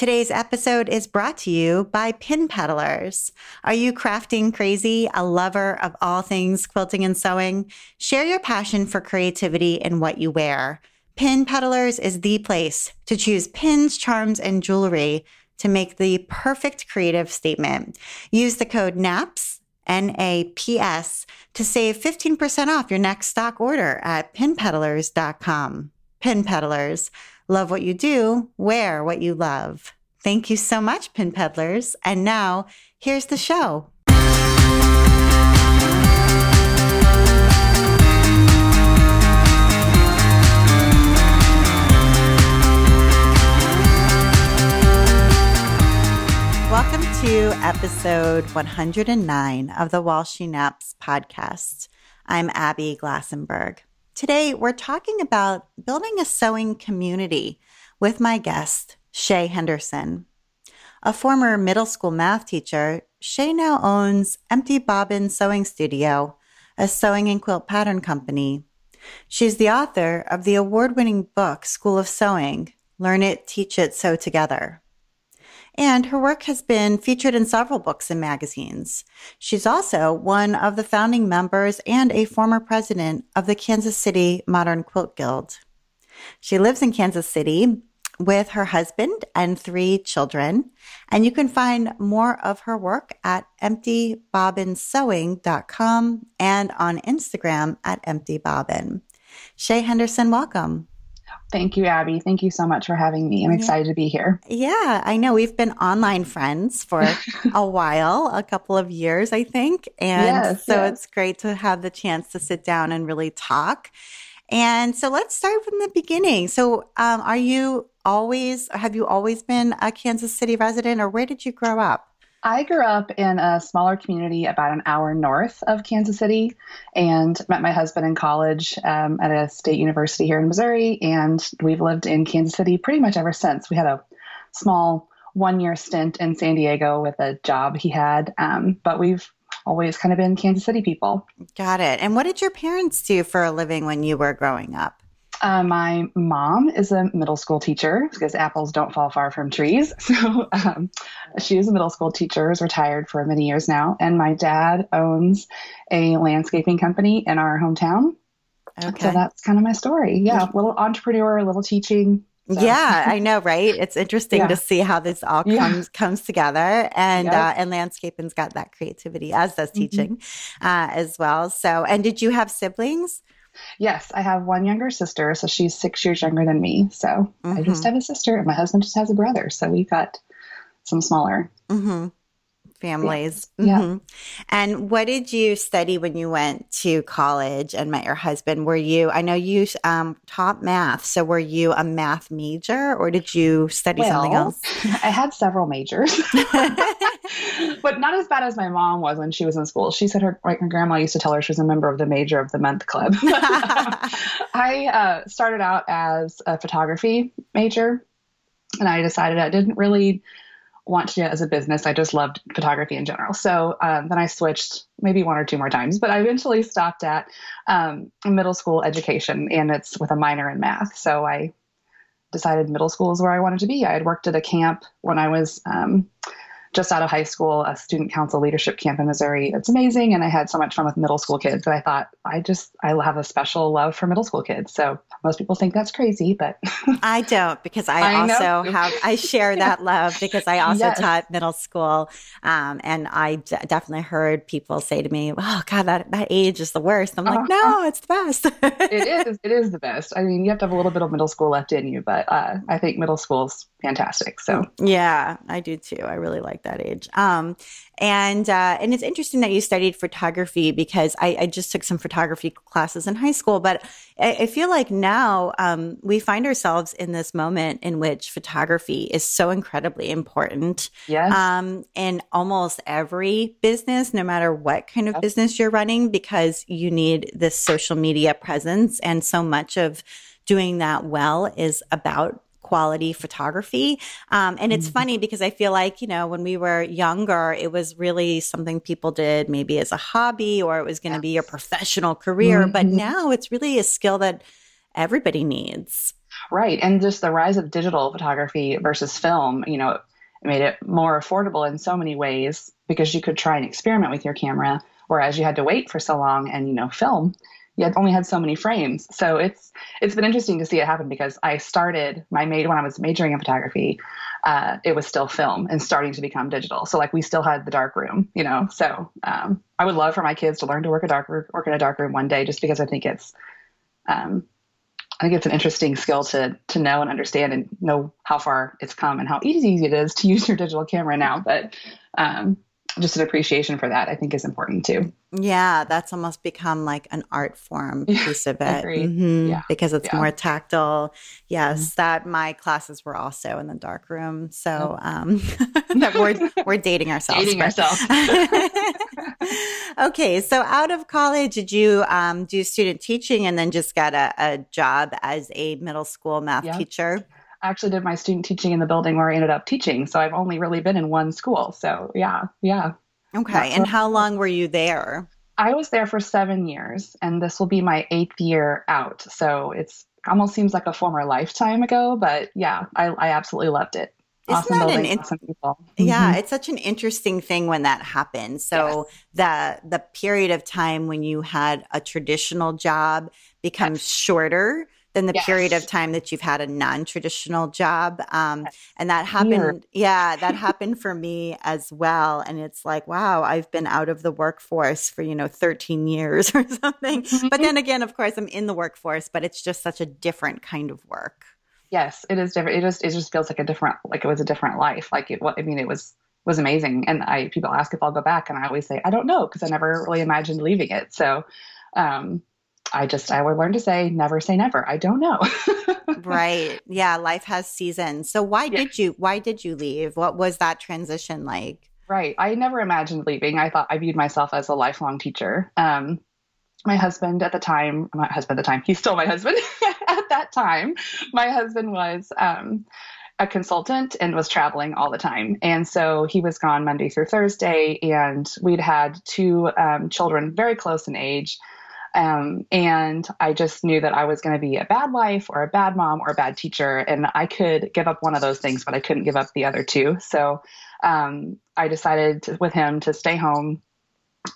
Today's episode is brought to you by Pin Peddlers. Are you crafting crazy, a lover of all things quilting and sewing? Share your passion for creativity in what you wear. Pin Peddlers is the place to choose pins, charms, and jewelry to make the perfect creative statement. Use the code NAPS, N A P S, to save 15% off your next stock order at pinpeddlers.com. Pin Peddlers. Love what you do, wear what you love. Thank you so much, Pin Peddlers. And now, here's the show. Welcome to episode 109 of the While She Naps podcast. I'm Abby Glassenberg. Today, we're talking about building a sewing community with my guest, Shea Henderson. A former middle school math teacher, Shay now owns Empty Bobbin Sewing Studio, a sewing and quilt pattern company. She's the author of the award winning book, School of Sewing Learn It, Teach It, Sew Together and her work has been featured in several books and magazines. She's also one of the founding members and a former president of the Kansas City Modern Quilt Guild. She lives in Kansas City with her husband and three children, and you can find more of her work at emptybobbinsewing.com and on Instagram at emptybobbin. Shea Henderson, welcome. Thank you, Abby. Thank you so much for having me. I'm excited to be here. Yeah, I know we've been online friends for a while, a couple of years, I think. And yes, so yes. it's great to have the chance to sit down and really talk. And so let's start from the beginning. So, um, are you always, have you always been a Kansas City resident or where did you grow up? I grew up in a smaller community about an hour north of Kansas City and met my husband in college um, at a state university here in Missouri. And we've lived in Kansas City pretty much ever since. We had a small one year stint in San Diego with a job he had, um, but we've always kind of been Kansas City people. Got it. And what did your parents do for a living when you were growing up? Uh, my mom is a middle school teacher because apples don't fall far from trees. So um, she is a middle school teacher, is retired for many years now. And my dad owns a landscaping company in our hometown. Okay. So that's kind of my story. Yeah, a little entrepreneur, a little teaching. So. Yeah, I know, right? It's interesting yeah. to see how this all comes yeah. comes together, and yep. uh, and landscaping's got that creativity, as does mm-hmm. teaching, mm-hmm. uh, as well. So, and did you have siblings? Yes, I have one younger sister, so she's six years younger than me. So mm-hmm. I just mm-hmm. have a sister, and my husband just has a brother. So we've got some smaller. Mm-hmm families. Yeah. Mm-hmm. And what did you study when you went to college and met your husband? Were you, I know you um, taught math, so were you a math major or did you study well, something else? I had several majors, but not as bad as my mom was when she was in school. She said her, like, her grandma used to tell her she was a member of the major of the month club. I uh, started out as a photography major and I decided I didn't really want to do it as a business. I just loved photography in general. So um, then I switched maybe one or two more times, but I eventually stopped at um, middle school education and it's with a minor in math. So I decided middle school is where I wanted to be. I had worked at a camp when I was um, just out of high school, a student council leadership camp in Missouri. It's amazing. And I had so much fun with middle school kids that I thought I just, I have a special love for middle school kids. So most people think that's crazy, but I don't because I, I also know. have, I share that love because I also yes. taught middle school. Um, and I d- definitely heard people say to me, oh God, that, that age is the worst. I'm like, uh-huh. no, it's the best. it is. It is the best. I mean, you have to have a little bit of middle school left in you, but uh, I think middle school is fantastic. So yeah, I do too. I really like that age. Um, and uh, and it's interesting that you studied photography because I, I, just took some photography classes in high school, but I, I feel like now um, we find ourselves in this moment in which photography is so incredibly important. Yes. Um, in almost every business, no matter what kind of business you're running, because you need this social media presence, and so much of doing that well is about quality photography. Um, and it's mm-hmm. funny because I feel like, you know, when we were younger, it was really something people did maybe as a hobby or it was going to be your professional career. Mm-hmm. But now it's really a skill that everybody needs. Right. And just the rise of digital photography versus film, you know, made it more affordable in so many ways because you could try and experiment with your camera, whereas you had to wait for so long and, you know, film. Had only had so many frames. So it's it's been interesting to see it happen because I started my made when I was majoring in photography, uh, it was still film and starting to become digital. So like we still had the dark room, you know. So um, I would love for my kids to learn to work a dark work in a dark room one day, just because I think it's um, I think it's an interesting skill to to know and understand and know how far it's come and how easy it is to use your digital camera now. But um, just an appreciation for that, I think, is important too. Yeah, that's almost become like an art form piece of it. Mm-hmm. Yeah. Because it's yeah. more tactile. Yes, mm-hmm. that my classes were also in the dark room. So oh. um we're we're dating ourselves. Dating ourselves. okay. So out of college, did you um, do student teaching and then just got a, a job as a middle school math yep. teacher? I actually did my student teaching in the building where I ended up teaching. So I've only really been in one school. So yeah, yeah. Okay. And how long were you there? I was there for seven years, and this will be my eighth year out. So it's almost seems like a former lifetime ago, but yeah, I, I absolutely loved it. Isn't awesome that building, an awesome people. Yeah, mm-hmm. it's such an interesting thing when that happens. So yes. the the period of time when you had a traditional job becomes yes. shorter than the yes. period of time that you've had a non-traditional job um, and that happened yeah that happened for me as well and it's like wow i've been out of the workforce for you know 13 years or something. Mm-hmm. but then again of course i'm in the workforce but it's just such a different kind of work. Yes it is different. It just it just feels like a different like it was a different life. Like it i mean it was was amazing and i people ask if i'll go back and i always say i don't know because i never really imagined leaving it. So um I just I would learn to say never say never. I don't know. right. Yeah, life has seasons. So why yeah. did you why did you leave? What was that transition like? Right. I never imagined leaving. I thought I viewed myself as a lifelong teacher. Um, my husband at the time, my husband at the time, he's still my husband at that time. My husband was um, a consultant and was traveling all the time. And so he was gone Monday through Thursday, and we'd had two um, children very close in age. Um, and I just knew that I was going to be a bad wife or a bad mom or a bad teacher. And I could give up one of those things, but I couldn't give up the other two. So um, I decided to, with him to stay home.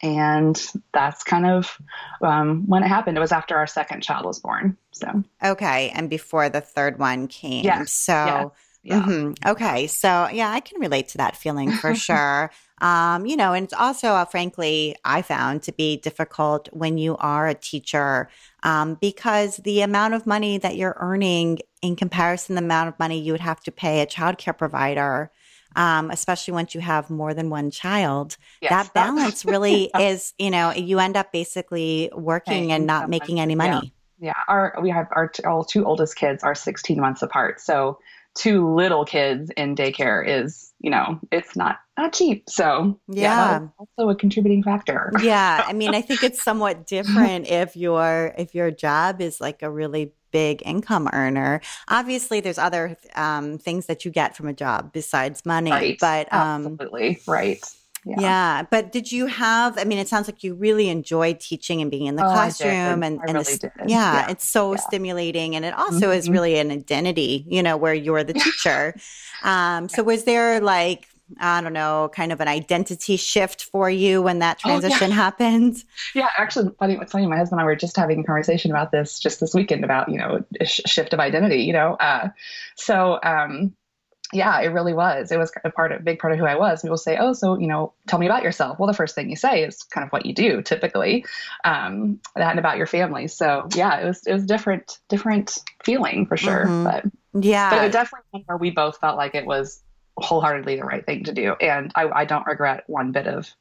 And that's kind of um, when it happened. It was after our second child was born. So, okay. And before the third one came. Yeah. So, Yeah. Mm-hmm. Okay. So, yeah, I can relate to that feeling for sure. Um, you know, and it's also, uh, frankly, I found to be difficult when you are a teacher um, because the amount of money that you're earning in comparison to the amount of money you would have to pay a childcare provider. Um, especially once you have more than one child, yes. that balance really is, you know, you end up basically working and not making any money. Yeah. yeah. Our, we have our, our two oldest kids are 16 months apart. So two little kids in daycare is, you know, it's not not cheap. So yeah, yeah also a contributing factor. yeah, I mean, I think it's somewhat different if your if your job is like a really big income earner. Obviously, there's other um, things that you get from a job besides money, right. but um, absolutely right. Yeah. yeah. But did you have, I mean, it sounds like you really enjoyed teaching and being in the oh, classroom and, and really the, yeah, yeah, it's so yeah. stimulating. And it also mm-hmm. is really an identity, you know, where you're the teacher. um, so was there like, I don't know, kind of an identity shift for you when that transition oh, happened? Yeah, actually, funny. What's funny, my husband and I were just having a conversation about this just this weekend about you know a sh- shift of identity. You know, uh, so um, yeah, it really was. It was a part of, a big part of who I was. People say, "Oh, so you know, tell me about yourself." Well, the first thing you say is kind of what you do typically, um, that and about your family. So yeah, it was it was different different feeling for sure. Mm-hmm. But yeah, but it definitely where we both felt like it was wholeheartedly the right thing to do, and I, I don't regret one bit of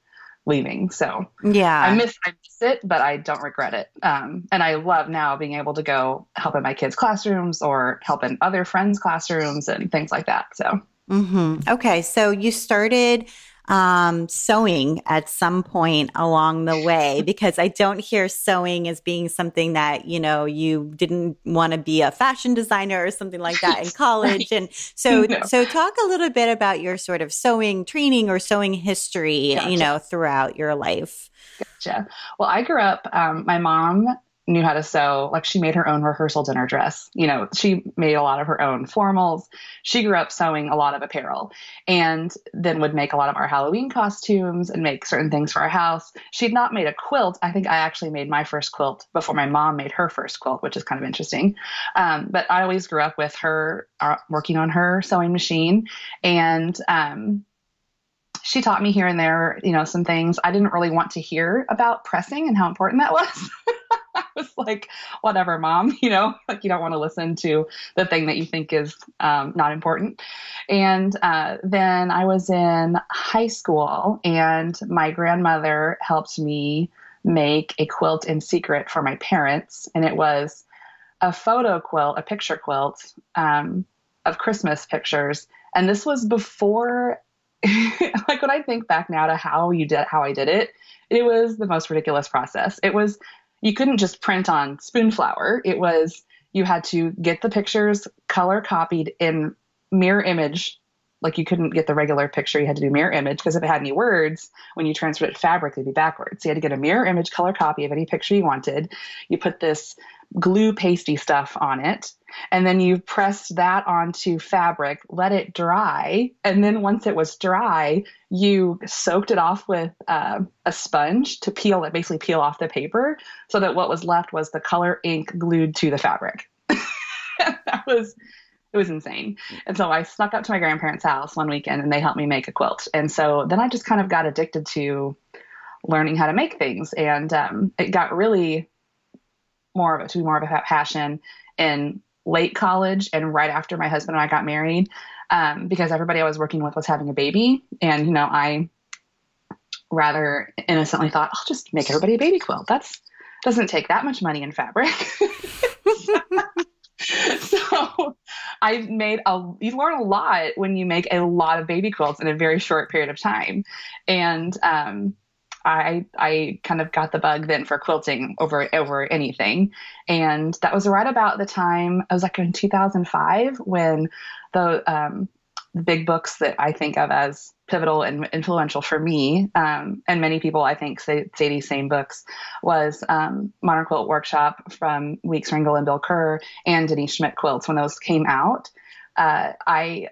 leaving. So yeah, I miss I miss it, but I don't regret it. Um, and I love now being able to go help in my kids' classrooms or help in other friends' classrooms and things like that. So. Mm-hmm. Okay, so you started um, sewing at some point along the way because I don't hear sewing as being something that, you know, you didn't want to be a fashion designer or something like that in college. right. And so, no. so talk a little bit about your sort of sewing training or sewing history, gotcha. you know, throughout your life. Gotcha. Well, I grew up, um, my mom knew how to sew. Like she made her own rehearsal dinner dress. You know, she made a lot of her own formals. She grew up sewing a lot of apparel and then would make a lot of our Halloween costumes and make certain things for our house. She'd not made a quilt. I think I actually made my first quilt before my mom made her first quilt, which is kind of interesting. Um, but I always grew up with her uh, working on her sewing machine and, um, she taught me here and there, you know, some things I didn't really want to hear about pressing and how important that was. I was like, whatever, mom, you know, like you don't want to listen to the thing that you think is um, not important. And uh, then I was in high school, and my grandmother helped me make a quilt in secret for my parents. And it was a photo quilt, a picture quilt um, of Christmas pictures. And this was before like when I think back now to how you did how I did it, it was the most ridiculous process. It was you couldn't just print on Spoonflower. It was you had to get the pictures color copied in mirror image. Like you couldn't get the regular picture, you had to do mirror image because if it had any words, when you transferred it to fabric, they'd be backwards. So you had to get a mirror image color copy of any picture you wanted. You put this glue pasty stuff on it. And then you pressed that onto fabric, let it dry. And then once it was dry, you soaked it off with uh, a sponge to peel it, basically peel off the paper, so that what was left was the color ink glued to the fabric. that was it was insane. And so I snuck up to my grandparents' house one weekend and they helped me make a quilt. And so then I just kind of got addicted to learning how to make things. And um, it got really more of it to be more of a passion in late college and right after my husband and I got married um, because everybody I was working with was having a baby. And, you know, I rather innocently thought, I'll just make everybody a baby quilt. That's doesn't take that much money in fabric. so I made a you learn a lot when you make a lot of baby quilts in a very short period of time. And um, I I kind of got the bug then for quilting over over anything, and that was right about the time I was like in 2005 when the um, big books that I think of as pivotal and influential for me, um, and many people I think say, say these same books, was um, Modern Quilt Workshop from Weeks Ringle and Bill Kerr and Denise Schmidt quilts. When those came out, uh, I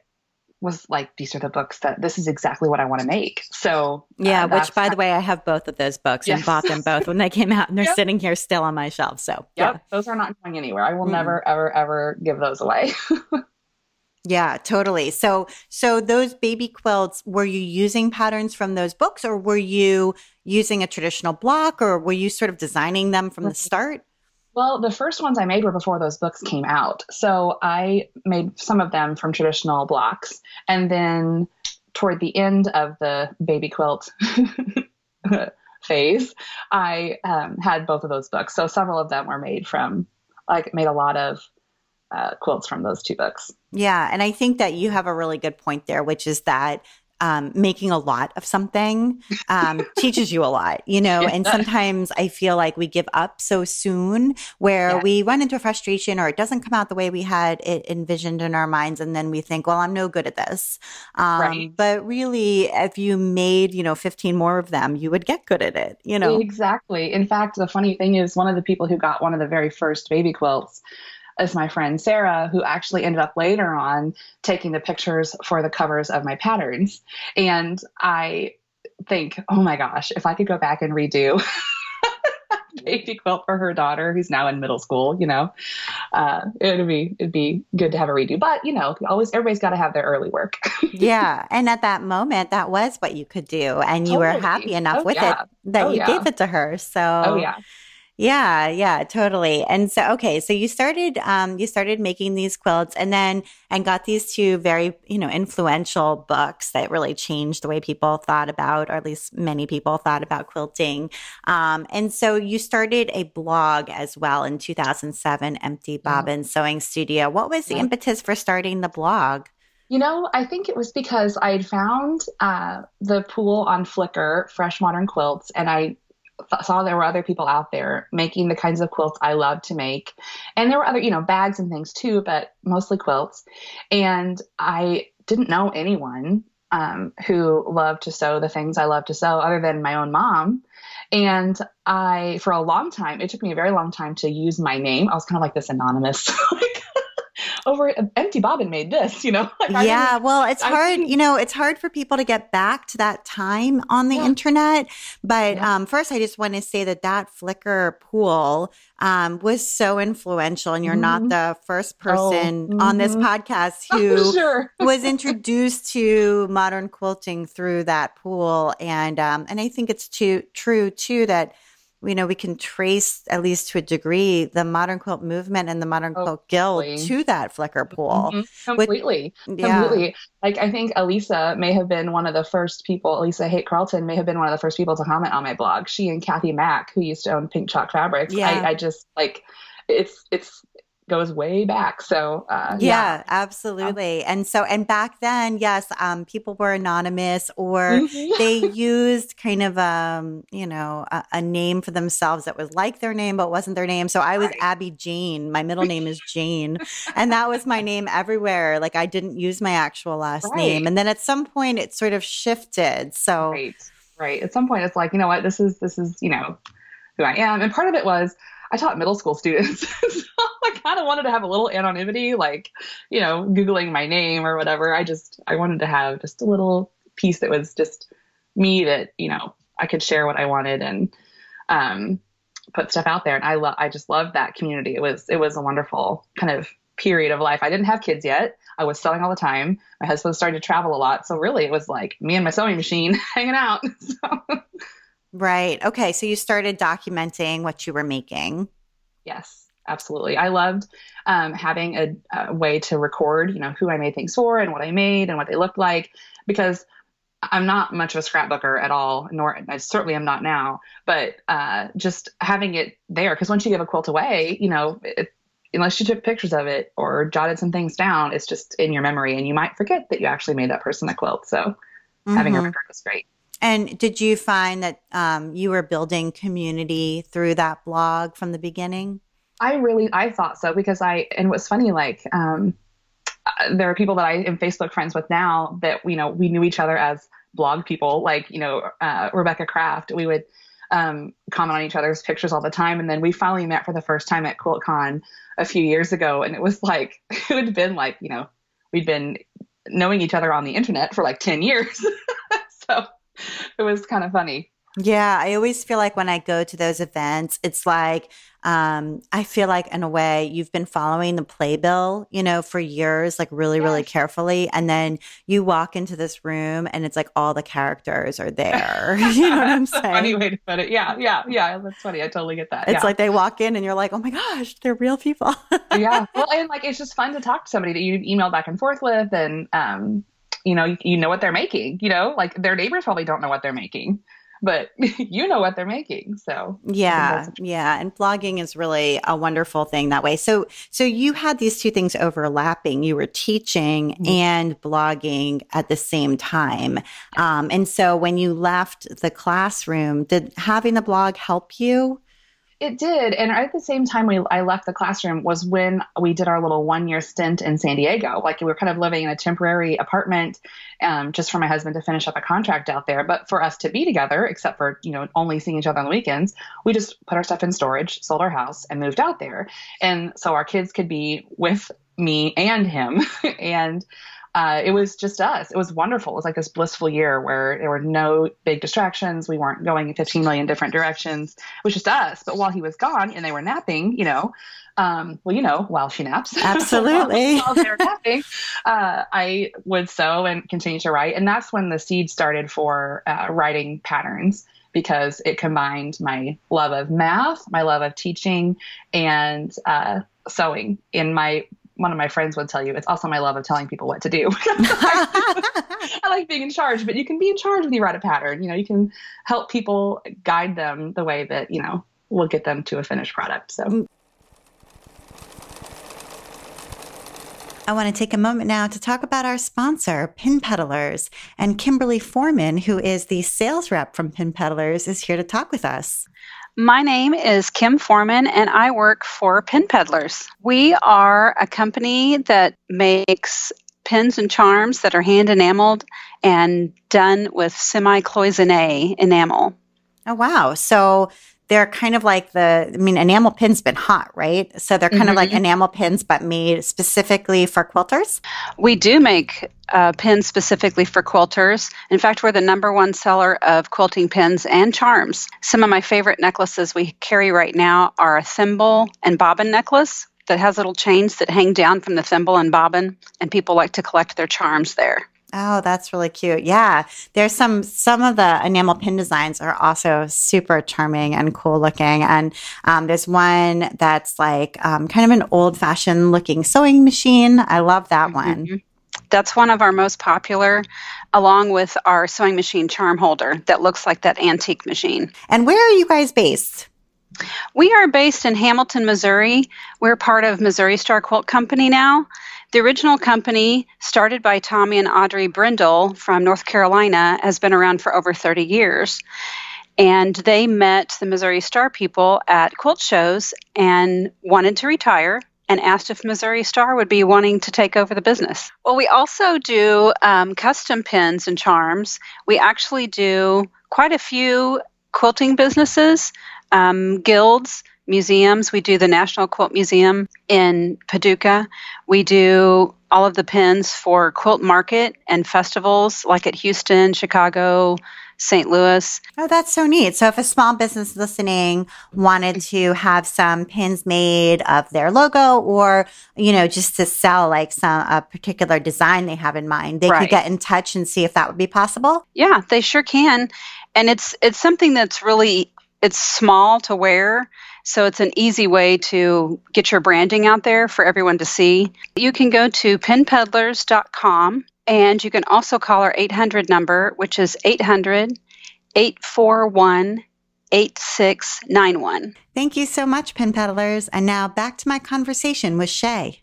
was like, these are the books that this is exactly what I want to make. So yeah, uh, which by the way, I have both of those books yes. and bought them both when they came out, and they're yep. sitting here still on my shelf. So yep, yeah. those are not going anywhere. I will mm never, ever, ever give those away. yeah, totally. So, so those baby quilts, were you using patterns from those books, or were you using a traditional block, or were you sort of designing them from the start? Well, the first ones I made were before those books came out. So I made some of them from traditional blocks. And then toward the end of the baby quilt phase, I um, had both of those books. So several of them were made from, like, made a lot of uh, quilts from those two books. Yeah. And I think that you have a really good point there, which is that um, making a lot of something um, teaches you a lot, you know. And sometimes I feel like we give up so soon, where yeah. we run into frustration or it doesn't come out the way we had it envisioned in our minds, and then we think, "Well, I'm no good at this." Um, right. But really, if you made, you know, 15 more of them, you would get good at it, you know. Exactly. In fact, the funny thing is, one of the people who got one of the very first baby quilts is my friend Sarah, who actually ended up later on taking the pictures for the covers of my patterns. And I think, oh my gosh, if I could go back and redo baby quilt for her daughter who's now in middle school you know uh, it'd be it'd be good to have a redo but you know always everybody's got to have their early work yeah and at that moment that was what you could do and you totally. were happy enough oh, with yeah. it that oh, you yeah. gave it to her so oh yeah yeah, yeah, totally. And so, okay, so you started, um, you started making these quilts, and then and got these two very, you know, influential books that really changed the way people thought about, or at least many people thought about quilting. Um, and so you started a blog as well in 2007, Empty Bobbin Sewing Studio. What was the impetus for starting the blog? You know, I think it was because I had found uh, the pool on Flickr, Fresh Modern Quilts, and I saw there were other people out there making the kinds of quilts I love to make. And there were other, you know, bags and things too, but mostly quilts. And I didn't know anyone um, who loved to sew the things I love to sew, other than my own mom. And I, for a long time, it took me a very long time to use my name. I was kind of like this anonymous, over empty bobbin made this, you know? Like yeah. Well, it's hard, you know, it's hard for people to get back to that time on the yeah. internet. But yeah. um, first, I just want to say that that Flickr pool um, was so influential. And you're mm-hmm. not the first oh, person oh, mm-hmm. on this podcast who sure. was introduced to modern quilting through that pool. And, um, and I think it's too, true too that you know, we can trace, at least to a degree, the modern quilt movement and the modern oh, quilt guild to that Flickr pool. Mm-hmm. Completely. With, yeah. Completely. Like, I think Alissa may have been one of the first people, Alissa Haight Carlton may have been one of the first people to comment on my blog. She and Kathy Mack, who used to own Pink Chalk Fabrics. Yeah. I, I just, like, it's, it's, goes way back. So uh, yeah, yeah, absolutely. And so and back then, yes, um, people were anonymous or mm-hmm. they used kind of um, you know, a, a, name for themselves that was like their name but wasn't their name. So I was right. Abby Jane. My middle name is Jane, and that was my name everywhere. Like I didn't use my actual last right. name. And then at some point, it sort of shifted. So right, right. At some point, it's like you know what, this is this is you know who I am, and part of it was. I taught middle school students. so I kind of wanted to have a little anonymity, like, you know, Googling my name or whatever. I just, I wanted to have just a little piece that was just me that, you know, I could share what I wanted and, um, put stuff out there. And I love, I just loved that community. It was, it was a wonderful kind of period of life. I didn't have kids yet. I was sewing all the time. My husband started to travel a lot. So really it was like me and my sewing machine hanging out. So. Right. Okay. So you started documenting what you were making. Yes, absolutely. I loved um, having a, a, way to record, you know, who I made things for and what I made and what they looked like because I'm not much of a scrapbooker at all, nor I certainly am not now. But uh, just having it there, because once you give a quilt away, you know, it, unless you took pictures of it or jotted some things down, it's just in your memory, and you might forget that you actually made that person a quilt. So mm-hmm. having a mm-hmm. record is great. And did you find that um, you were building community through that blog from the beginning? I really, I thought so because I, and what's funny, like, um, uh, there are people that I am Facebook friends with now that, you know, we knew each other as blog people, like, you know, uh, Rebecca Craft. We would um, comment on each other's pictures all the time. And then we finally met for the first time at QuiltCon a few years ago. And it was like, it had been like, you know, we'd been knowing each other on the internet for like 10 years. so it was kind of funny. Yeah, I always feel like when I go to those events, it's like um, I feel like in a way you've been following the playbill, you know, for years, like really, yes. really carefully, and then you walk into this room and it's like all the characters are there. you know what I'm saying? funny way to put it. Yeah, yeah, yeah. That's funny. I totally get that. It's yeah. like they walk in and you're like, oh my gosh, they're real people. yeah. Well, and like it's just fun to talk to somebody that you email back and forth with, and um, you know, you know what they're making, you know, like their neighbors probably don't know what they're making, but you know what they're making. So yeah, yeah. And blogging is really a wonderful thing that way. So, so you had these two things overlapping. You were teaching mm-hmm. and blogging at the same time. Um, and so when you left the classroom, did having the blog help you? It did. And at the same time we I left the classroom was when we did our little one year stint in San Diego. Like we were kind of living in a temporary apartment um, just for my husband to finish up a contract out there. But for us to be together, except for, you know, only seeing each other on the weekends, we just put our stuff in storage, sold our house, and moved out there. And so our kids could be with me and him. and uh, it was just us. It was wonderful. It was like this blissful year where there were no big distractions. We weren't going in 15 million different directions. It was just us. But while he was gone and they were napping, you know, um, well, you know, while she naps, absolutely, while, while they were napping, uh, I would sew and continue to write, and that's when the seed started for uh, writing patterns because it combined my love of math, my love of teaching, and uh, sewing in my one of my friends would tell you it's also my love of telling people what to do. I like being in charge, but you can be in charge when you write a pattern. You know, you can help people guide them the way that, you know, will get them to a finished product. So mm. I want to take a moment now to talk about our sponsor, Pin Peddlers. And Kimberly Foreman, who is the sales rep from Pin Peddlers, is here to talk with us. My name is Kim Foreman, and I work for Pin Peddlers. We are a company that makes pins and charms that are hand enameled and done with semi cloisonne enamel. Oh, wow. So they're kind of like the, I mean, enamel pins been hot, right? So they're kind mm-hmm. of like mm-hmm. enamel pins, but made specifically for quilters? We do make uh, pins specifically for quilters. In fact, we're the number one seller of quilting pins and charms. Some of my favorite necklaces we carry right now are a thimble and bobbin necklace that has little chains that hang down from the thimble and bobbin, and people like to collect their charms there. Oh, that's really cute. Yeah. There's some some of the enamel pin designs are also super charming and cool looking. And um, there's one that's like um, kind of an old fashioned looking sewing machine. I love that mm-hmm. one. That's one of our most popular, along with our sewing machine charm holder that looks like that antique machine. And where are you guys based? We are based in Hamilton, Missouri. We're part of Missouri Star Quilt Company now. The original company, started by Tommy and Audrey Brindle from North Carolina, has been around for over 30 years. And they met the Missouri Star people at quilt shows and wanted to retire and asked if Missouri Star would be wanting to take over the business. Well, we also do um, custom pins and charms. We actually do quite a few quilting businesses, um, guilds, museums. We do the National Quilt Museum in Paducah. We do all of the pins for Quilt Market and festivals like at Houston, Chicago, St. Louis. Oh, that's so neat. So if a small business listening wanted to have some pins made of their logo or, you know, just to sell like some a particular design they have in mind, they right. could get in touch and see if that would be possible. Yeah, they sure can. And it's it's something that's really it's small to wear so it's an easy way to get your branding out there for everyone to see. You can go to pinpeddlers.com and you can also call our 800 number, which is 800 841 8691. Thank you so much, Pin Peddlers. And now back to my conversation with Shea.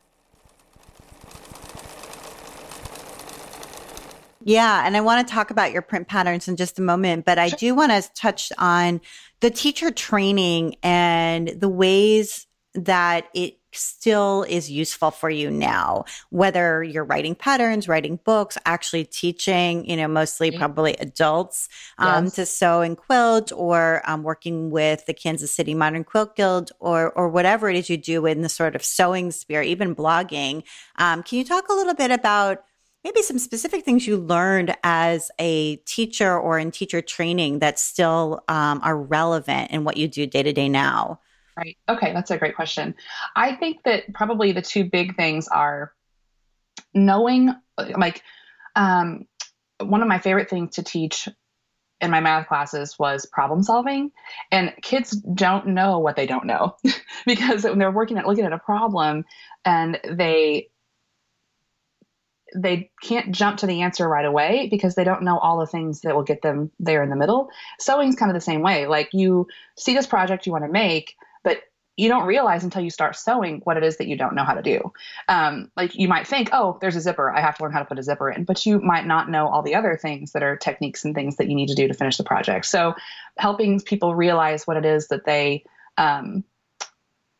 Yeah, and I want to talk about your print patterns in just a moment, but I do want to touch on the teacher training and the ways that it still is useful for you now, whether you're writing patterns, writing books, actually teaching, you know, mostly probably adults um, yes. to sew and quilt or um, working with the Kansas City Modern Quilt Guild or, or whatever it is you do in the sort of sewing sphere, even blogging. Um, can you talk a little bit about maybe some specific things you learned as a teacher or in teacher training that still um, are relevant in what you do day to day now? Right. Okay, that's a great question. I think that probably the two big things are knowing, like, um, one of my favorite things to teach in my math classes was problem solving and kids don't know what they don't know because when they're working at looking at a problem and they they can't jump to the answer right away because they don't know all the things that will get them there in the middle. Sewing's kind of the same way. Like you see this project you want to make, but you don't realize until you start sewing what it is that you don't know how to do. Um, like you might think, oh, there's a zipper. I have to learn how to put a zipper in, but you might not know all the other things that are techniques and things that you need to do to finish the project. So helping people realize what it is that they um,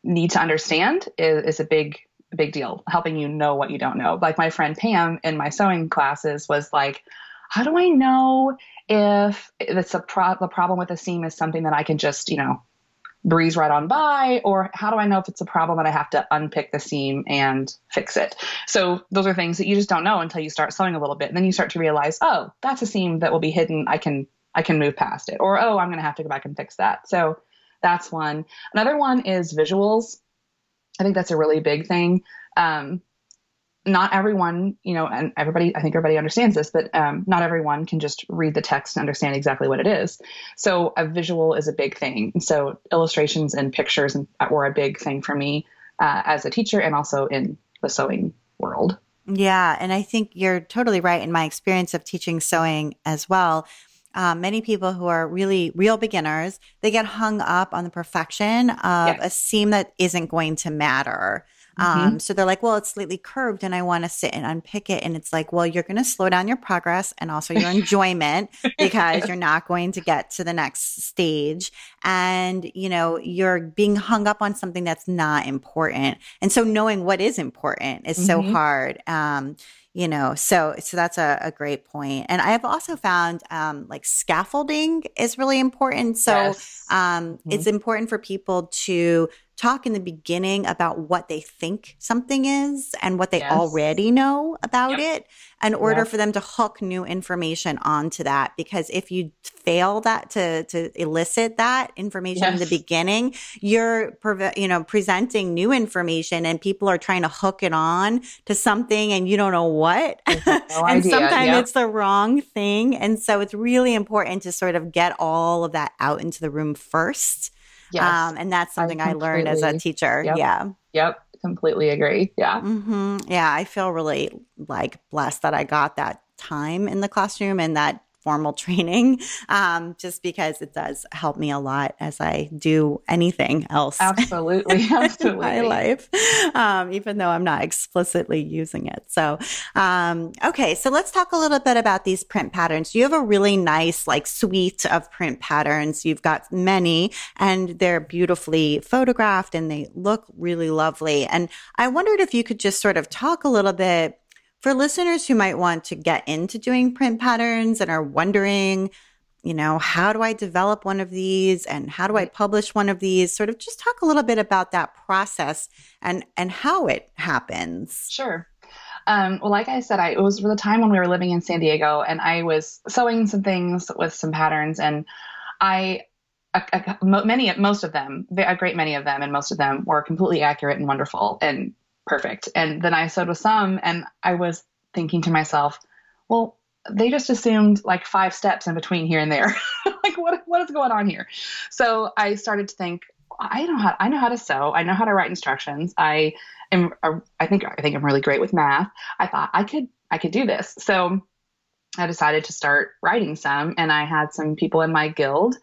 need to understand is, is a big big deal, helping you know what you don't know. Like my friend Pam in my sewing classes was like, how do I know if it's a pro- the problem with the seam is something that I can just, you know, breeze right on by or how do I know if it's a problem that I have to unpick the seam and fix it? So those are things that you just don't know until you start sewing a little bit. And then you start to realize, oh, that's a seam that will be hidden. I can I can move past it. Or oh, I'm going to have to go back and fix that. So that's one. Another one is visuals. I think that's a really big thing. Um, not everyone, you know, and everybody, I think everybody understands this, but um, not everyone can just read the text and understand exactly what it is. So a visual is a big thing. So illustrations and pictures were a big thing for me uh, as a teacher and also in the sewing world. Yeah, and I think you're totally right in my experience of teaching sewing as well uh, many people who are really real beginners, they get hung up on the perfection of yes. a seam that isn't going to matter. Mm-hmm. Um, so they're like, well, it's slightly curved and I want to sit and unpick it. And it's like, well, you're going to slow down your progress and also your enjoyment because you're not going to get to the next stage. And, you know, you're being hung up on something that's not important. And so knowing what is important is mm-hmm. so hard. Um, you know so so that's a, a great point and i have also found um, like scaffolding is really important so yes. um, mm-hmm. it's important for people to talk in the beginning about what they think something is and what they yes. already know about yep. it in order yep. for them to hook new information onto that because if you fail that to to elicit that information yes. in the beginning you're you know presenting new information and people are trying to hook it on to something and you don't know what no and idea. sometimes yep. it's the wrong thing and so it's really important to sort of get all of that out into the room first Yes. Um, and that's something I, I, learned as a teacher. Yep. Yeah. Yep. Completely agree. Yeah. Mm-hmm. Yeah. I feel really like blessed that I got that time in the classroom and that formal training, um, just because it does help me a lot as I do anything else. Absolutely, absolutely. in my life, um, even though I'm not explicitly using it. So, um, okay, so let's talk a little bit about these print patterns. You have a really nice, like, suite of print patterns. You've got many, and they're beautifully photographed, and they look really lovely. And I wondered if you could just sort of talk a little bit for listeners who might want to get into doing print patterns and are wondering, you know, how do I develop one of these and how do I publish one of these? Sort of just talk a little bit about that process and and how it happens. Sure. Um, well, like I said, I, it was the time when we were living in San Diego, and I was sewing some things with some patterns, and I a, a, many most of them a great many of them and most of them were completely accurate and wonderful and perfect. And then I sewed with some, and I was thinking to myself, well, they just assumed like five steps in between here and there. like what what is going on here? So I started to think, I know how I know how to sew. I know how to write instructions. I am uh, I think I think I'm really great with math. I thought I could I could do this. So I decided to start writing some, and I had some people in my guild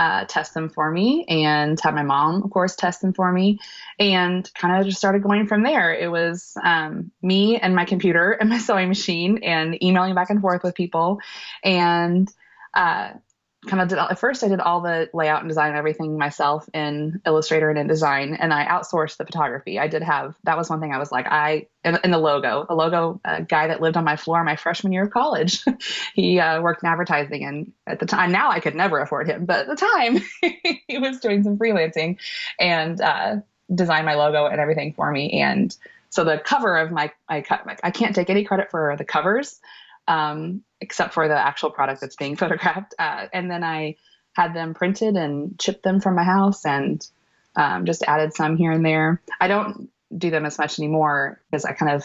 uh, test them for me and had my mom, of course, test them for me and kind of just started going from there. It was um, me and my computer and my sewing machine and emailing back and forth with people and uh, kind of did at first I did all the layout and design and everything myself in Illustrator and InDesign, and I outsourced the photography. I did have that was one thing I was like I in, the logo, the logo uh, guy that lived on my floor my freshman year of college. he uh, worked in advertising, and at the time now I could never afford him, but at the time he was doing some freelancing and uh, designed my logo and everything for me. And so the cover of my I, I can't take any credit for the covers um, except for the actual product that's being photographed. Uh, and then I had them printed and shipped them from my house and um, just added some here and there. I don't do them as much anymore because I kind of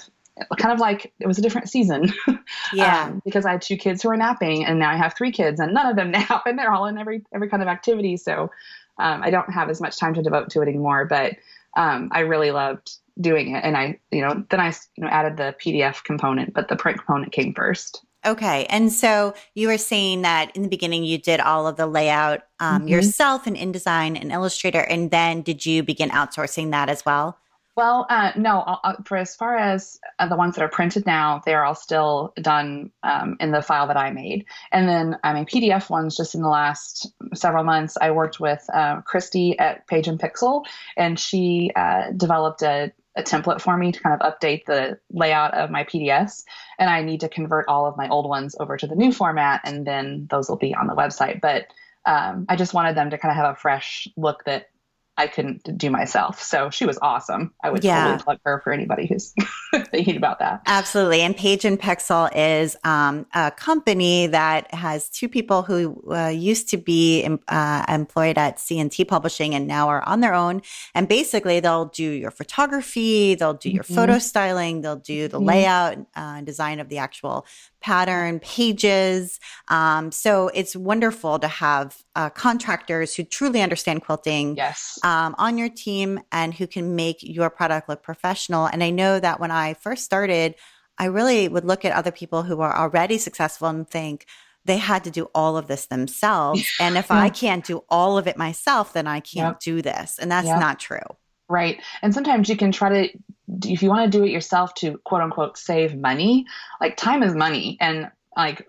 kind of like it was a different season. Yeah. um, because I had two kids who were napping and now I have three kids and none of them nap and they're all in every every kind of activity. So um, I don't have as much time to devote to it anymore. But um, I really loved doing it. And I, you know, then I, you know, added the PDF component, but the print component came first. Okay. And so you were saying that in the beginning you did all of the layout um, mm-hmm. yourself in InDesign and Illustrator. And then did you begin outsourcing that as well? Well, uh, no. Uh, uh, for as far as uh, the ones that are printed now, they are all still done um, in the file that I made. And then I mean PDF ones. Just in the last several months, I worked with uh, Kristy at Page and Pixel, and she uh, developed a a template for me to kind of update the layout of my PDFs. And I need to convert all of my old ones over to the new format, and then those will be on the website. But um, I just wanted them to kind of have a fresh look that I couldn't do myself. So she was awesome. I would yeah. totally plug her for anybody who's thinking about that. Absolutely. And Page and Pixel is um, a company that has two people who uh, used to be uh, employed at C&T Publishing and now are on their own. And basically, they'll do your photography, they'll do your mm-hmm. photo styling, they'll do the mm-hmm. layout uh, design of the actual pattern pages. Um, so it's wonderful to have uh, contractors who truly understand quilting yes. um, on your team and who can make your product look professional. And I know that when I first started, I really would look at other people who are already successful and think, they had to do all of this themselves. And if. I can't do all of it myself, then I can't yep. do this. And that's yep. not true. Right. And sometimes you can try to if you want to do it yourself to quote unquote save money, like time is money and like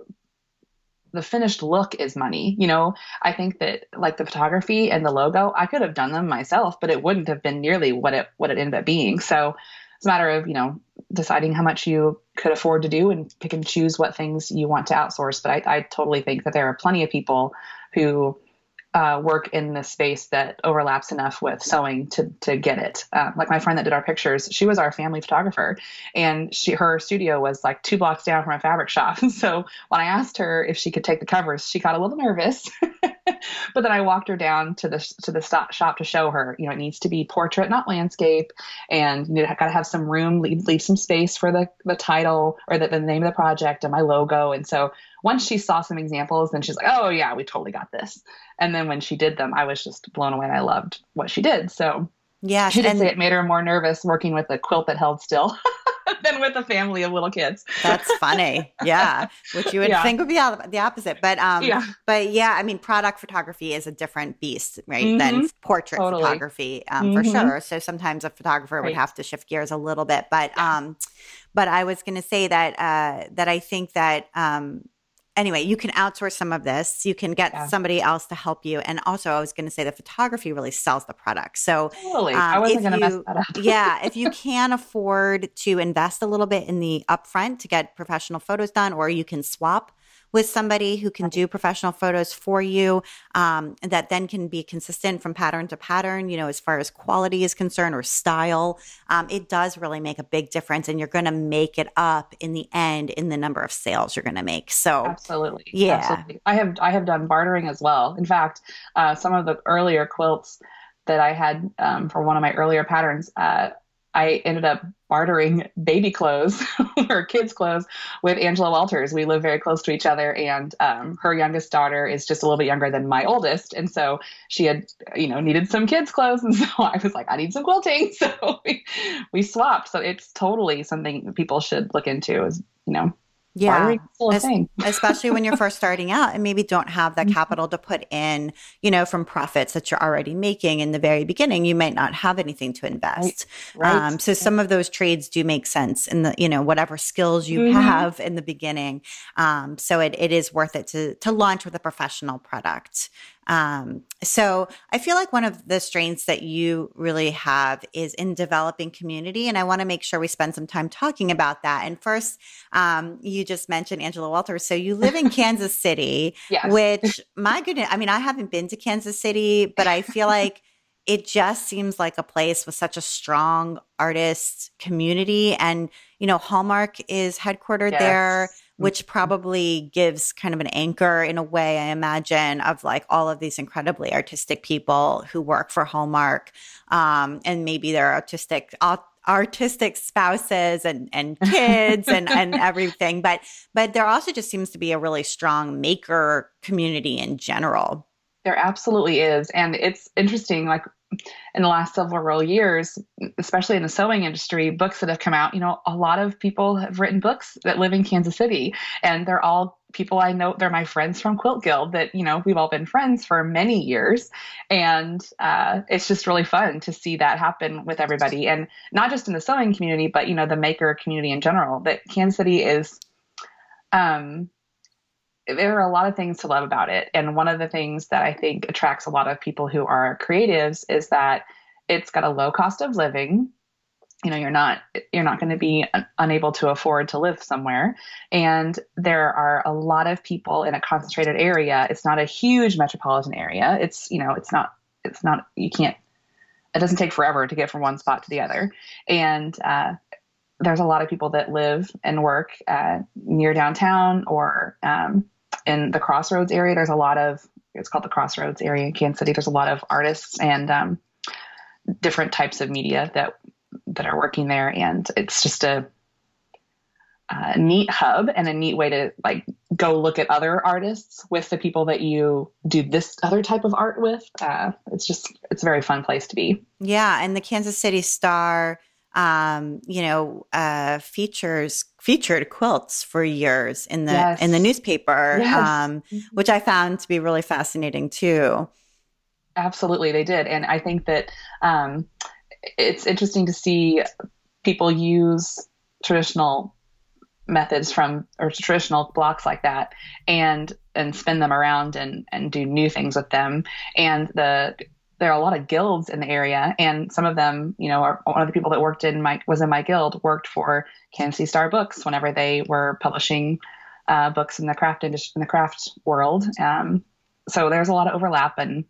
the finished look is money. You know, I think that like the photography and the logo, I could have done them myself, but it wouldn't have been nearly what it what it ended up being. So it's a matter of, you know, deciding how much you could afford to do and pick and choose what things you want to outsource. But I, I totally think that there are plenty of people who uh, work in the space that overlaps enough with sewing to to get it. Uh, like my friend that did our pictures, she was our family photographer, and she her studio was like two blocks down from a fabric shop. So when I asked her if she could take the covers, she got a little nervous. but then I walked her down to the to the shop to show her. You know, it needs to be portrait, not landscape, and you got to have some room, leave, leave some space for the the title or the, the name of the project and my logo. And so once she saw some examples, then she's like, oh, yeah, we totally got this. And then when she did them, I was just blown away and I loved what she did. So, yeah, she did and- say it made her more nervous working with a quilt that held still. than with a family of little kids. That's funny. Yeah. Which you would yeah. think would be the opposite. But um yeah. but yeah, I mean product photography is a different beast, right? Mm-hmm. Than portrait totally. photography um, mm-hmm. for sure. So sometimes a photographer right. would have to shift gears a little bit. But um but I was gonna say that uh that I think that um anyway, you can outsource some of this. You can get yeah. somebody else to help you. And also, I was going to say the photography really sells the product. So, totally. Um, I wasn't going to mess that up. yeah. If you can afford to invest a little bit in the upfront to get professional photos done, or you can swap with somebody who can do professional photos for you um, that then can be consistent from pattern to pattern, you know, as far as quality is concerned or style, um, it does really make a big difference. And you're going to make it up in the end in the number of sales you're going to make. So, absolutely. Yeah. Absolutely. I have, I have done bartering as well. In fact, uh, some of the earlier quilts that I had um, for one of my earlier patterns, uh, I ended up bartering baby clothes or kids' clothes with Angela Walters. We live very close to each other, and um, her youngest daughter is just a little bit younger than my oldest, and so she had, you know, needed some kids' clothes, and so I was like, I need some quilting, so we, we swapped. So it's totally something people should look into, is you know, yeah. especially when you're first starting out and maybe don't have that mm-hmm. capital to put in, you know, from profits that you're already making in the very beginning, you might not have anything to invest. Right. Right. Um, so some of those trades do make sense in the, you know, whatever skills you mm-hmm. have in the beginning. Um, so it, it is worth it to, to launch with a professional product. Um, so I feel like one of the strengths that you really have is in developing community. And I want to make sure we spend some time talking about that. And first, um, you just mentioned Angela Walters. So you live in Kansas City, yes. which my goodness, I mean, I haven't been to Kansas City, but I feel like it just seems like a place with such a strong artist community. And, you know, Hallmark is headquartered yes. there which probably gives kind of an anchor in a way, I imagine, of like all of these incredibly artistic people who work for Hallmark. Um, and maybe they're artistic, artistic spouses and, and kids and, and everything. But, but there also just seems to be a really strong maker community in general. There absolutely is. And it's interesting. Like in the last several years, especially in the sewing industry, books that have come out, you know, a lot of people have written books that live in Kansas City, and they're all people I know. They're my friends from Quilt Guild that, you know, we've all been friends for many years. And uh, it's just really fun to see that happen with everybody. And not just in the sewing community, but, you know, the maker community in general, that Kansas City is. Um, there are a lot of things to love about it. And one of the things that I think attracts a lot of people who are creatives is that it's got a low cost of living. You know, you're not you're not going to be unable to afford to live somewhere, and there are a lot of people in a concentrated area. It's not a huge metropolitan area. It's you know, it's not it's not you can't. It doesn't take forever to get from one spot to the other, and uh, there's a lot of people that live and work uh, near downtown or um, in the Crossroads area, there's a lot of it's called the Crossroads area in Kansas City. There's a lot of artists and um, different types of media that that are working there, and it's just a, a, neat hub and a neat way to like go look at other artists with the people that you do this other type of art with. Uh, it's just it's a very fun place to be. Yeah, and the Kansas City Star um, you know, uh, features featured quilts for years in the yes. in the newspaper, yes. um, mm-hmm. which I found to be really fascinating too. Absolutely, they did, and I think that um, it's interesting to see people use traditional methods from or traditional blocks like that and and spin them around and and do new things with them and the there are a lot of guilds in the area and some of them you know are one of the people that worked in my was in my guild worked for kansas star books whenever they were publishing uh, books in the craft industry in the craft world. Um, so there's a lot of overlap and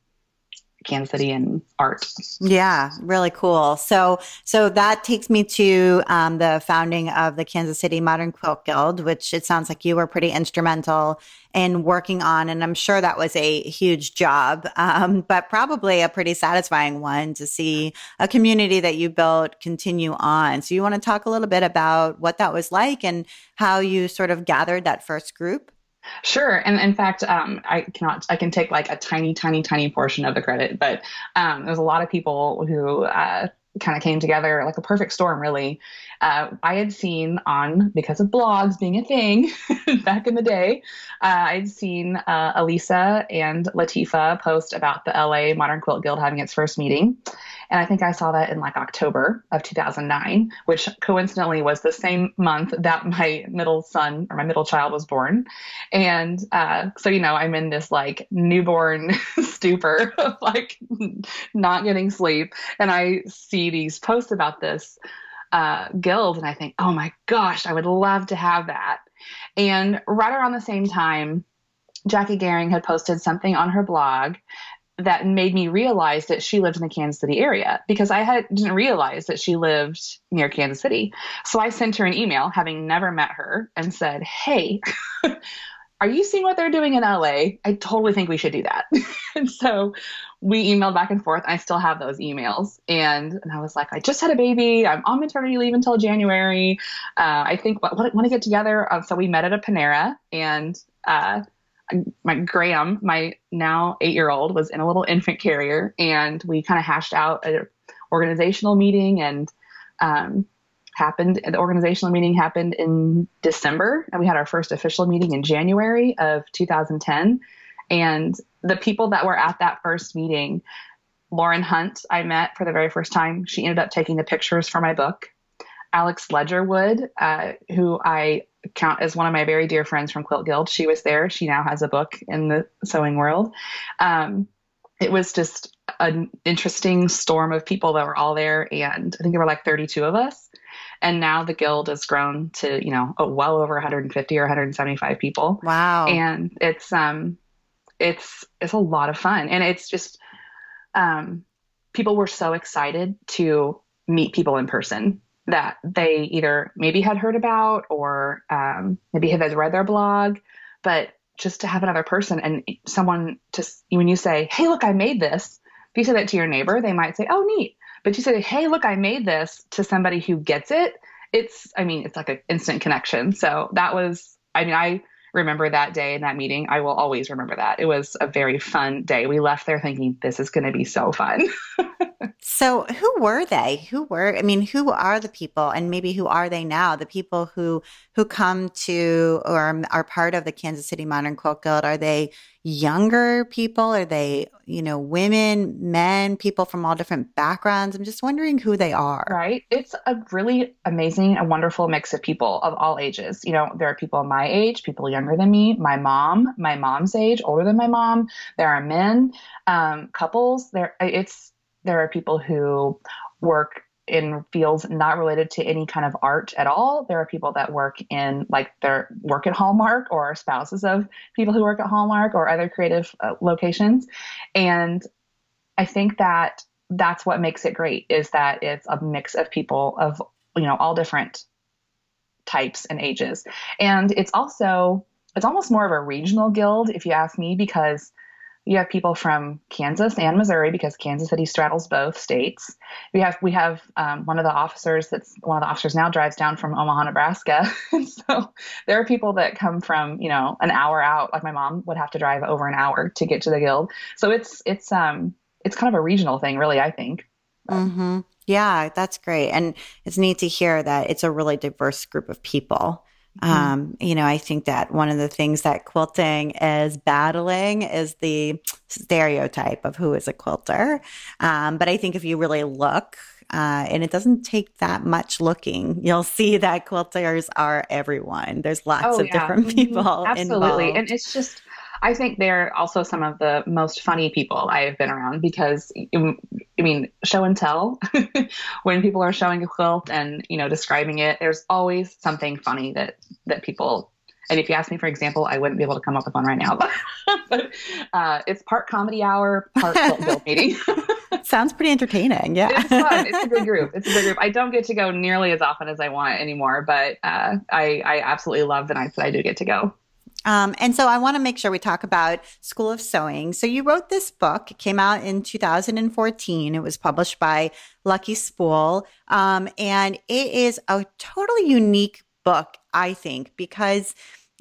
Kansas City and art. Yeah, really cool. So, so that takes me to um, the founding of the Kansas City Modern Quilt Guild, which it sounds like you were pretty instrumental in working on, and I'm sure that was a huge job, um, but probably a pretty satisfying one to see a community that you built continue on. So, you want to talk a little bit about what that was like and how you sort of gathered that first group? Sure, and in fact, um, I cannot. I can take like a tiny, tiny, tiny portion of the credit, but um, there's a lot of people who uh, kind of came together like a perfect storm, really. Uh, I had seen on because of blogs being a thing back in the day. Uh, I'd seen uh, Alissa and Latifah post about the LA Modern Quilt Guild having its first meeting, and I think I saw that in like October of 2009, which coincidentally was the same month that my middle son or my middle child was born. And uh, so, you know, I'm in this like newborn stupor of like not getting sleep. And I see these posts about this uh, guild and I think, oh my gosh, I would love to have that. And right around the same time, Jacquie Gering had posted something on her blog that made me realize that she lived in the Kansas City area because I had didn't realize that she lived near Kansas City. So I sent her an email having never met her and said, "Hey, are you seeing what they're doing in LA? I totally think we should do that." and so we emailed back and forth. I still have those emails. And, and I was like, I just had a baby. I'm on maternity leave until January. Uh, I think want to get together. Um, so we met at a Panera and uh, my Graham, my now eight year old, was in a little infant carrier, and we kind of hashed out an organizational meeting and um, happened. The organizational meeting happened in December, and we had our first official meeting in January of 2010. And the people that were at that first meeting, Lauren Hunt, I met for the very first time. She ended up taking the pictures for my book. Alex Ledgerwood, uh, who I count as one of my very dear friends from Quilt Guild. She was there. She now has a book in the sewing world. Um, it was just an interesting storm of people that were all there, and I think there were like 32 of us. And now the guild has grown to you know well over 150 or 175 people. Wow! And it's um, it's it's a lot of fun, and it's just um, people were so excited to meet people in person that they either maybe had heard about or um, maybe had read their blog, but just to have another person and someone to when you say, "Hey, look, I made this." If you say that to your neighbor, they might say, "Oh, neat." But you say, "Hey, look, I made this" to somebody who gets it. It's, I mean, it's like an instant connection. So that was, I mean, I remember that day in that meeting. I will always remember that. It was a very fun day. We left there thinking this is going to be so fun. so, who were they? Who were I mean, who are the people and maybe who are they now? The people who who come to or are part of the Kansas City Modern Quilt Guild, are they younger people? Are they, you know, women, men, people from all different backgrounds? I'm just wondering who they are. Right. It's a really amazing and wonderful mix of people of all ages. You know, there are people my age, people younger than me, my mom, my mom's age, older than my mom. There are men, um, couples. There, it's there are people who work in fields not related to any kind of art at all. There are people that work in like their work at Hallmark or spouses of people who work at Hallmark or other creative uh, locations. And I think that that's what makes it great is that it's a mix of people of you know all different types and ages. And it's also it's almost more of a regional guild if you ask me because you have people from Kansas and Missouri because Kansas City straddles both states. We have we have um, one of the officers that's one of the officers now drives down from Omaha, Nebraska. so there are people that come from you know an hour out. Like my mom would have to drive over an hour to get to the guild. So it's it's um it's kind of a regional thing, really. I think. Mm-hmm. Yeah, that's great, and it's neat to hear that it's a really diverse group of people. Mm-hmm. Um, you know, I think that one of the things that quilting is battling is the stereotype of who is a quilter. Um, but I think if you really look uh, and it doesn't take that much looking. You'll see that quilters are everyone. There's lots Oh, of yeah. different Mhm. people Absolutely. involved. And it's just, I think they're also some of the most funny people I have been around because, I mean, show and tell, when people are showing a quilt and, you know, describing it, there's always something funny that, that people, and if you ask me for example, I wouldn't be able to come up with one right now, but uh, it's part comedy hour, part quilt build meeting. Sounds pretty entertaining. Yeah. it's fun. It's a good group. It's a good group. I don't get to go nearly as often as I want anymore, but uh, I, I absolutely love the nights that I do get to go. Um, and so I want to make sure we talk about School of Sewing. So you wrote this book. It came out in 2014. It was published by Lucky Spool. Um, and it is a totally unique book, I think, because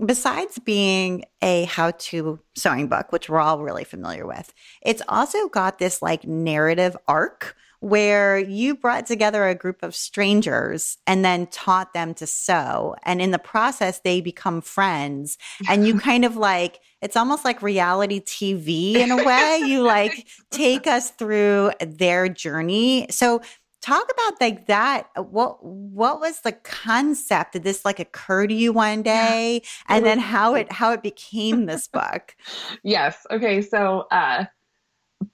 besides being a how to sewing book, which we're all really familiar with, it's also got this like narrative arc where you brought together a group of strangers and then taught them to sew. And in the process, they become friends. And you kind of like, it's almost like reality TV in a way. You like take us through their journey. So, talk about like that what what was the concept did this like occur to you one day and then how it how it became this book Yes. Okay. So uh,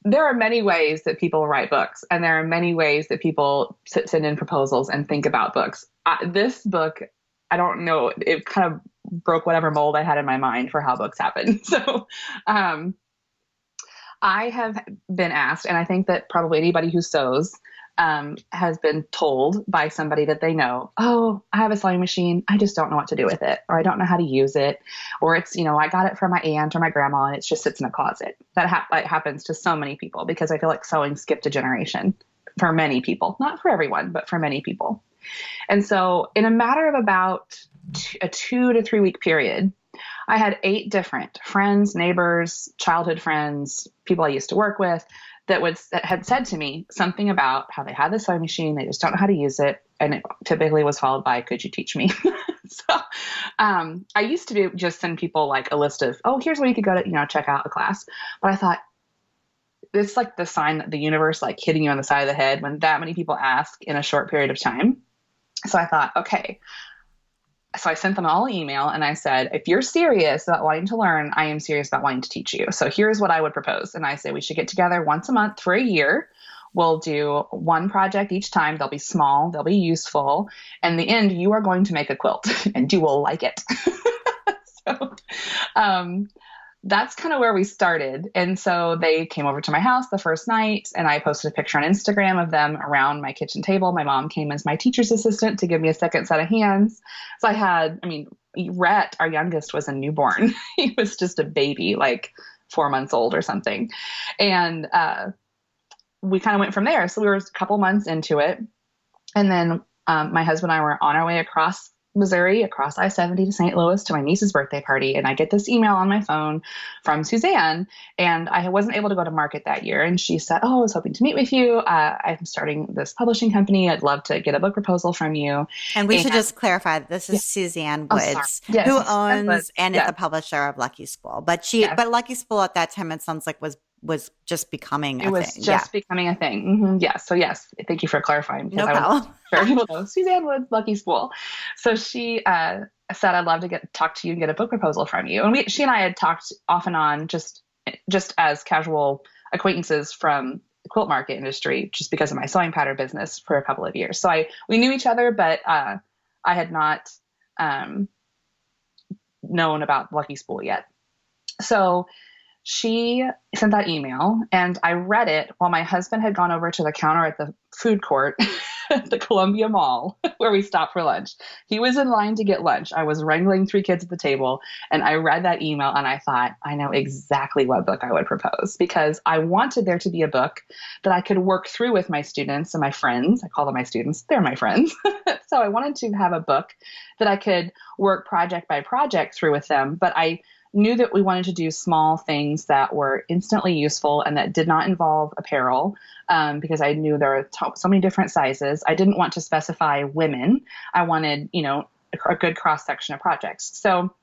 there are many ways that people write books, and there are many ways that people send in proposals and think about books. Uh, this book, I don't know, it kind of broke whatever mold I had in my mind for how books happen. So, um, I have been asked, and I think that probably anybody who sews um, has been told by somebody that they know, oh, I have a sewing machine. I just don't know what to do with it, or I don't know how to use it, or it's, you know, I got it from my aunt or my grandma and it just sits in a closet. That ha- happens to so many people because I feel like sewing skipped a generation for many people, not for everyone, but for many people. And so, in a matter of about t- a two to three week period, I had eight different friends, neighbors, childhood friends, people I used to work with that would that had said to me something about how they had the sewing machine, they just don't know how to use it, and it typically was followed by, "Could you teach me?" so, um, I used to do just send people like a list of, "Oh, here's where you could go to, you know, check out a class," but I thought it's like the sign that the universe like hitting you on the side of the head when that many people ask in a short period of time. So I thought, okay. So I sent them all an email and I said, if you're serious about wanting to learn, I am serious about wanting to teach you. So here's what I would propose. And I say we should get together once a month for a year. We'll do one project each time. They'll be small, they'll be useful. And the end, you are going to make a quilt and you will like it. so um, that's kind of where we started. And so they came over to my house the first night, and I posted a picture on Instagram of them around my kitchen table. My mom came as my teacher's assistant to give me a second set of hands. So I had, I mean, Rhett, our youngest, was a newborn. he was just a baby, like four months old or something. And uh, we kind of went from there. So we were a couple months into it. And then um, my husband and I were on our way across Missouri, across I 70 to St. Louis to my niece's birthday party. And I get this email on my phone from Suzanne. And I wasn't able to go to market that year. And she said, Oh, I was hoping to meet with you. Uh, I'm starting this publishing company. I'd love to get a book proposal from you. and we should just clarify that this is Suzanne Oh. Woods, Yes, who owns and is the publisher of Lucky Spool. But she, Yes. but Lucky Spool at that time, it sounds like was was just becoming a It was thing. just becoming a thing. hmm Yes. So, yes, thank you for clarifying. yeah, no I problem. sure people know Suzanne Woods, Lucky Spool. So she uh, said, "I'd love to get talk to you and get a book proposal from you." And we, she and I had talked off and on, just just as casual acquaintances from the quilt market industry, just because of my sewing pattern business for a couple of years. So I we knew each other, but uh, I had not um, known about Lucky Spool yet. So she sent that email and I read it while my husband had gone over to the counter at the food court at the Columbia Mall where we stopped for lunch. He was in line to get lunch. I was wrangling three kids at the table and I read that email and I thought, I know exactly what book I would propose because I wanted there to be a book that I could work through with my students and my friends. I call them my students, they're my friends. so I wanted to have a book that I could work project by project through with them, but I knew that we wanted to do small things that were instantly useful and that did not involve apparel um, because I knew there are to- so many different sizes. I didn't want to specify women. I wanted, you know, a, a good cross section of projects. So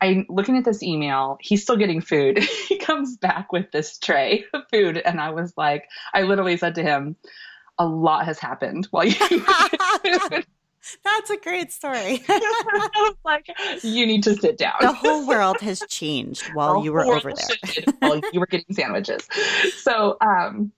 I'm looking at this email. He's still getting food. he comes back with this tray of food. And I was like, I literally said to him, a lot has happened while you That's a great story. like, you need to sit down. The whole world has changed while The you were over there. while you were getting sandwiches. So, um,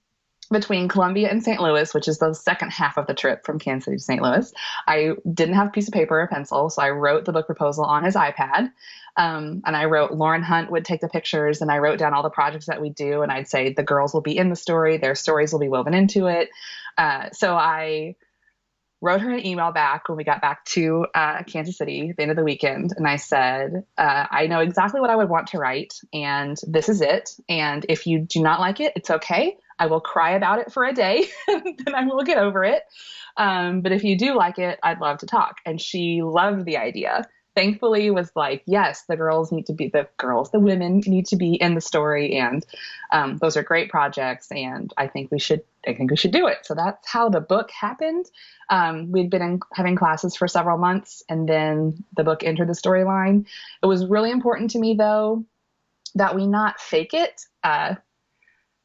between Columbia and St. Louis, which is the second half of the trip from Kansas City to St. Louis, I didn't have a piece of paper or pencil, so I wrote the book proposal on his iPad. Um, and I wrote Lauren Hunt would take the pictures, and I wrote down all the projects that we do, and I'd say the girls will be in the story, their stories will be woven into it. Uh, so I wrote her an email back when we got back to uh, Kansas City at the end of the weekend. And I said, uh, I know exactly what I would want to write, and this is it. And if you do not like it, it's okay. I will cry about it for a day, then I will get over it. Um, but if you do like it, I'd love to talk. And she loved the idea. Thankfully, was like, yes, the girls need to be the girls, the women need to be in the story, and um, those are great projects. And I think we should, I think we should do it. So that's how the book happened. Um, we'd been in, having classes for several months, and then the book entered the storyline. It was really important to me, though, that we not fake it. Uh,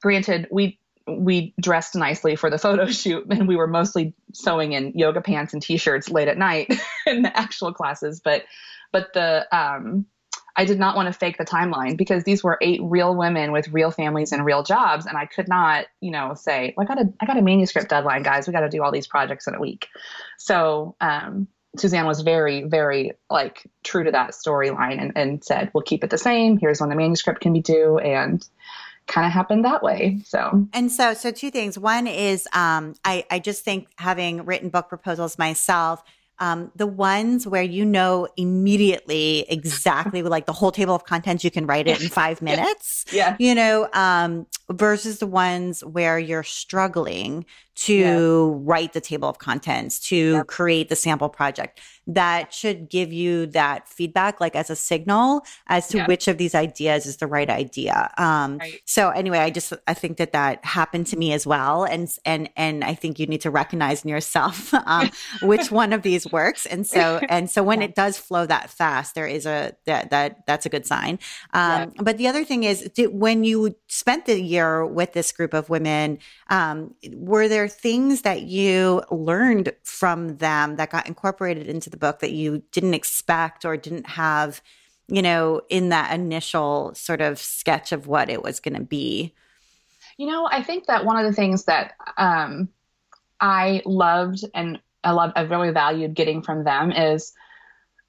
granted, we we dressed nicely for the photo shoot, and we were mostly sewing in yoga pants and t-shirts late at night in the actual classes. But but the um, I did not want to fake the timeline because these were eight real women with real families and real jobs, and I could not, you know, say, well, I got a I got a manuscript deadline, guys. We got to do all these projects in a week. So um, Suzanne was very, very like true to that storyline and, and said, we'll keep it the same. Here's when the manuscript can be due, and kind of happened that way. So And so, so two things. One is, um, I, I just think having written book proposals myself, um, the ones where you know immediately exactly like the whole table of contents, you can write it in five minutes. yeah, You know, um, versus the ones where you're struggling to Yeah. write the table of contents, to Yep. create the sample project. That should give you that feedback, like as a signal as to Yeah. which of these ideas is the right idea. Um, Right. so anyway, I just I think that that happened to me as well, and and and I think you need to recognize in yourself um, which one of these works, and so and so when Yeah. it does flow that fast, there is a that that that's a good sign. Um, But the other thing is, did, when you spent the year with this group of women, um, were there things that you learned from them that got incorporated into the book that you didn't expect or didn't have? you know, in that initial sort of sketch of what it was going to be. You know, I think that one of the things that um, I loved and I loved, I really valued getting from them is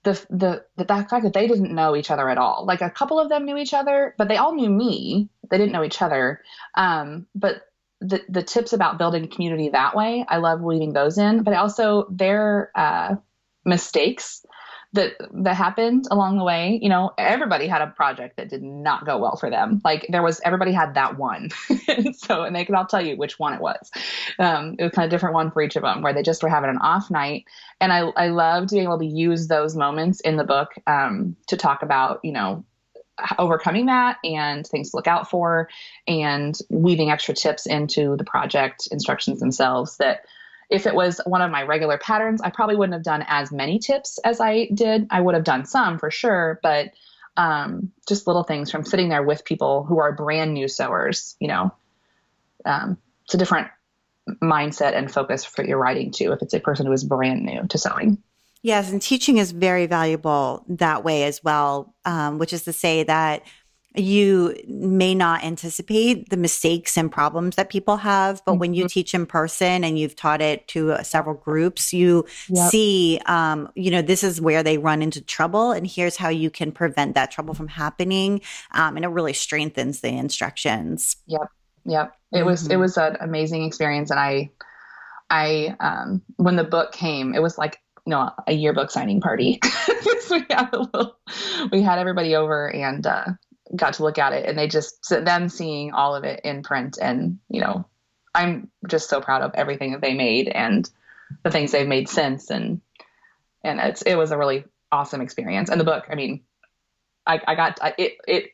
the, the the fact that they didn't know each other at all. Like a couple of them knew each other, but they all knew me. They didn't know each other. Um, but the the tips about building community that way, I love weaving those in. But also their uh, mistakes that that happened along the way. You know everybody had a project that did not go well for them. Like there was everybody had that one. And so and they could all tell you which one it was. Um, it was kind of different one for each of them where they just were having an off night. And i i loved being able to use those moments in the book um, to talk about you know overcoming that and things to look out for and weaving extra tips into the project instructions themselves that if it was one of my regular patterns, I probably wouldn't have done as many tips as I did. I would have done some for sure, but um, just little things from sitting there with people who are brand new sewers, you know, um, it's a different mindset and focus for your writing too. If it's a person who is brand new to sewing. Yes, and teaching is very valuable that way as well, um, which is to say that you may not anticipate the mistakes and problems that people have, but when you teach in person and you've taught it to uh, several groups, you Yep. see, um, you know, this is where they run into trouble, and here's how you can prevent that trouble from happening, um, and it really strengthens the instructions. Yep. Yep it was it Mhm. was an amazing experience, and I, I um, when the book came, it was like know a yearbook signing party. we had a little, we had everybody over and uh, got to look at it, and they just them seeing all of it in print, and you know, I'm just so proud of everything that they made and the things they've made since, and and it's it was a really awesome experience. And the book, I mean, I, I got I, it it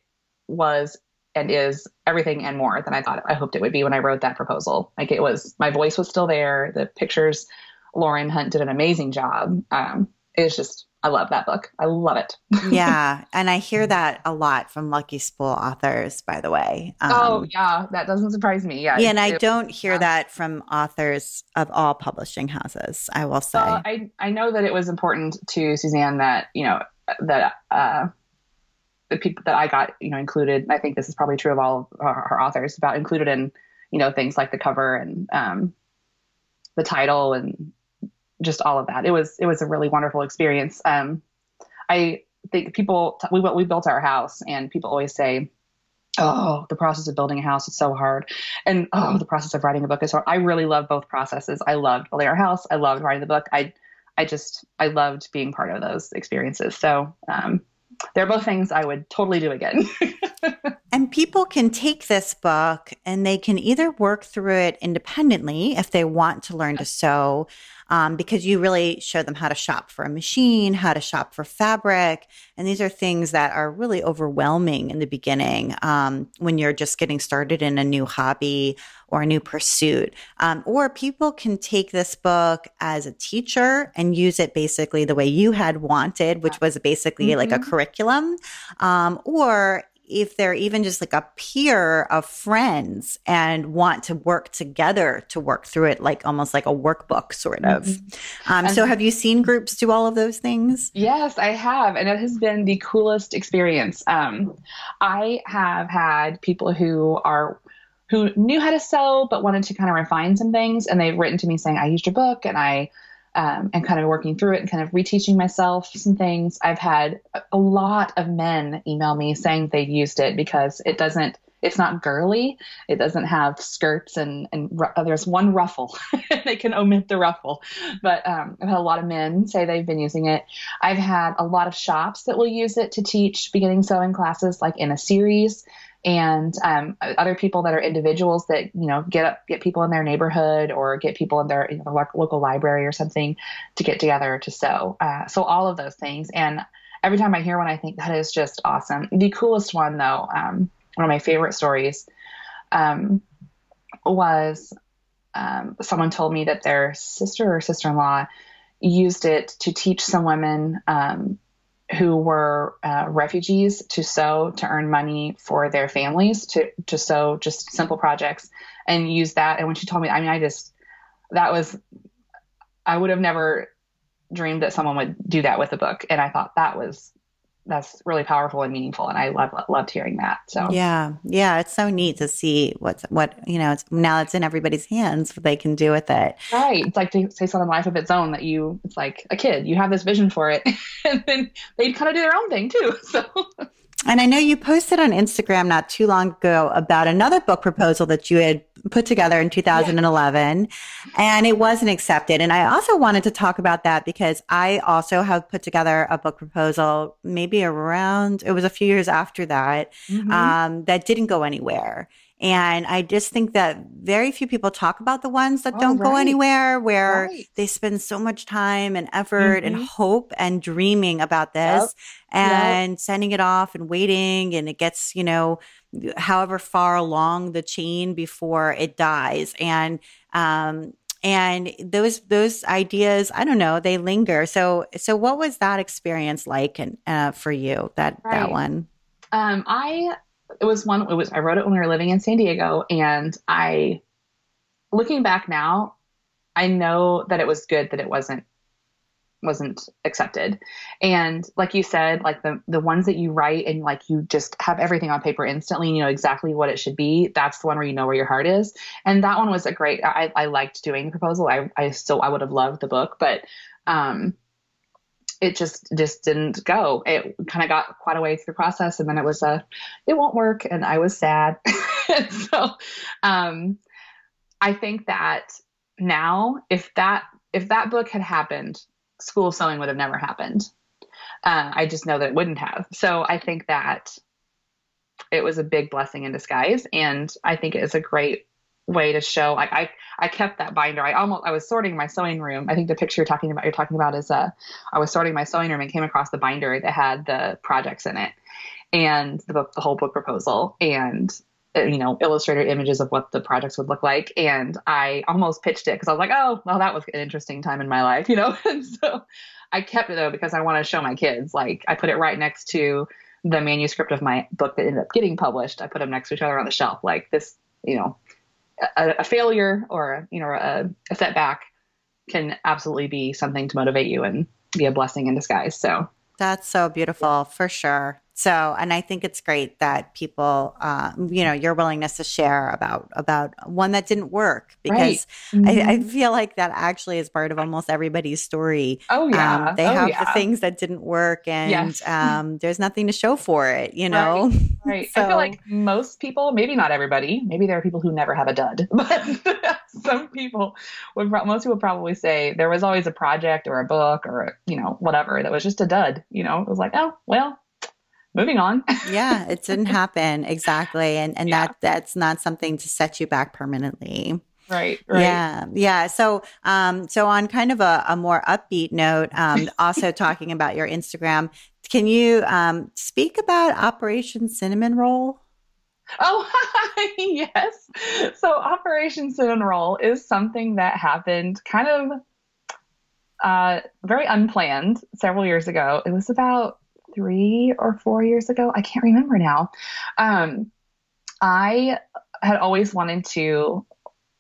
was and is everything and more than I thought I hoped it would be when I wrote that proposal. Like it was, my voice was still there. The pictures, Lauren Hunt did an amazing job. Um, it was just, I love that book. I love it. yeah. And I hear that a lot from Lucky Spool authors, by the way. Um, oh, yeah. That doesn't surprise me. Yeah. Yeah. And I don't hear yeah. that from authors of all publishing houses, I will say. Well, I, I know that it was important to Suzanne that, you know, that, uh, the people that I got, you know, included, I think this is probably true of all of her, her authors, about included in, you know, things like the cover and um, the title and just all of that. It was it was a really wonderful experience. Um, I think people we we built our house, and people always say, "Oh, the process of building a house is so hard," and "Oh, the process of writing a book is hard." I really love both processes. I loved building our house. I loved writing the book. I I just I loved being part of those experiences. So um, they're both things I would totally do again. and people can take this book and they can either work through it independently if they want to learn to sew um, because you really show them how to shop for a machine, how to shop for fabric. And these are things that are really overwhelming in the beginning um, when you're just getting started in a new hobby or a new pursuit. Um, or people can take this book as a teacher and use it basically the way you had wanted, which was basically mm-hmm. like a mm-hmm. curriculum. Um, or if they're even just like a peer of friends and want to work together to work through it, like almost like a workbook sort of. Mm-hmm. Um, so, have you seen groups do all of those things? Yes, I have. And it has been the coolest experience. Um, I have had people who are who knew how to sew but wanted to kind of refine some things and they've written to me saying i used your book and i um, and kind of working through it and kind of reteaching myself some things. I've had a lot of men email me saying they used it because it doesn't, it's not girly. It doesn't have skirts and, and uh, there's one ruffle. they can omit the ruffle. But um, I've had a lot of men say they've been using it. I've had a lot of shops that will use it to teach beginning sewing classes, like in a series and um, other people that are individuals that you know get up, get people in their neighborhood or get people in their you know, local library or something to get together to sew. Uh, so all of those things, and every time I hear one, I think that is just awesome. The coolest one, though, um, one of my favorite stories, um, was um, someone told me that their sister or sister-in-law used it to teach some women um, who were uh, refugees to sew to earn money for their families to to sew just simple projects and use that. And when she told me, I mean, I just that was I would have never dreamed that someone would do that with a book, and I thought that was that's really powerful and meaningful and i love, loved hearing that so. Yeah yeah it's so neat to see what's what you know it's now it's in everybody's hands what they can do with it. Right it's like to say something life of its own that you it's like a kid you have this vision for it and then they kind of do their own thing too so. And I know you posted on Instagram not too long ago about another book proposal that you had put together in 2011 yeah. and it wasn't accepted. And I also wanted to talk about that because I also have put together a book proposal maybe around, it was a few years after that, mm-hmm. um, that didn't go anywhere. And I just think that very few people talk about the ones that oh, don't right. go anywhere, where right. they spend so much time and effort mm-hmm. and hope and dreaming about this yep. and yep. sending it off and waiting. And it gets, you know, however far along the chain before it dies. And, um, and those those ideas i don't know they linger so so what was that experience like and uh, for you that right. that one um i it was one it was I wrote it when we were living in San Diego and I looking back now, I know that it was good that it wasn't wasn't accepted. And like you said, like the the ones that you write and like you just have everything on paper instantly you know exactly what it should be, that's the one where you know where your heart is. And that one was a great I, I liked doing the proposal. I I still I would have loved the book, but um it just just didn't go. It kind of got quite a way through the process, and then it was a, it won't work, and I was sad. so, um, I think that now, if that if that book had happened, school sewing would have never happened. Uh, I just know that it wouldn't have. So I think that it was a big blessing in disguise, and I think it is a great way to show like I I kept that binder. I almost I was sorting my sewing room. I think the picture you're talking about you're talking about is uh I was sorting my sewing room and came across the binder that had the projects in it and the the whole book proposal and Uh, you know illustrated images of what the projects would look like and I almost pitched it because I was like oh well that was an interesting time in my life you know and so I kept it though because I want to show my kids. Like I put it right next to the manuscript of my book that ended up getting published. I put them next to each other on the shelf. Like this, you know, a, a failure or you know a, a setback can absolutely be something to motivate you and be a blessing in disguise. So that's so beautiful for sure. So, and I think it's great that people, uh, you know, your willingness to share about about one that didn't work because right. mm-hmm. I, I, mm-hmm. feel like that actually is part of almost everybody's story. Oh yeah, um, they oh, have yeah. the things that didn't work, and yes. um, there's nothing to show for it. You know, right. right. So, I feel like most people, maybe not everybody, maybe there are people who never have a dud, but some people would, most people probably say there was always a project or a book or you know whatever that was just a dud. You know, it was like, oh well moving on. yeah, it didn't happen exactly, and and yeah. that that's not something to set you back permanently. Right, right. Yeah. Yeah. So, um, so on kind of a, a more upbeat note, um, also talking about your Instagram, can you, um, speak about Operation Cinnamon Roll? Oh, yes. So Operation Cinnamon Roll is something that happened kind of, uh, very unplanned several years ago. It was about three or four years ago. I can't remember now. Um, I had always wanted to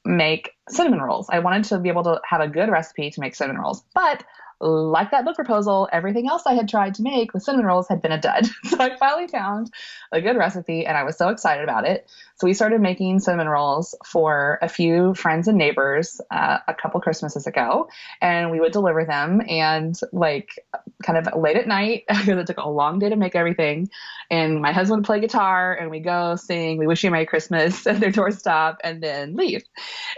make cinnamon rolls. I wanted to be able to have a good recipe to make cinnamon rolls, but like that book proposal, everything else I had tried to make with cinnamon rolls had been a dud. so I finally found a good recipe and I was so excited about it. So we started making cinnamon rolls for a few friends and neighbors uh, a couple Christmases ago. And we would deliver them and like kind of late at night because it took a long day to make everything. And my husband would play guitar and we go sing, we wish you a Merry Christmas at their doorstop and then leave.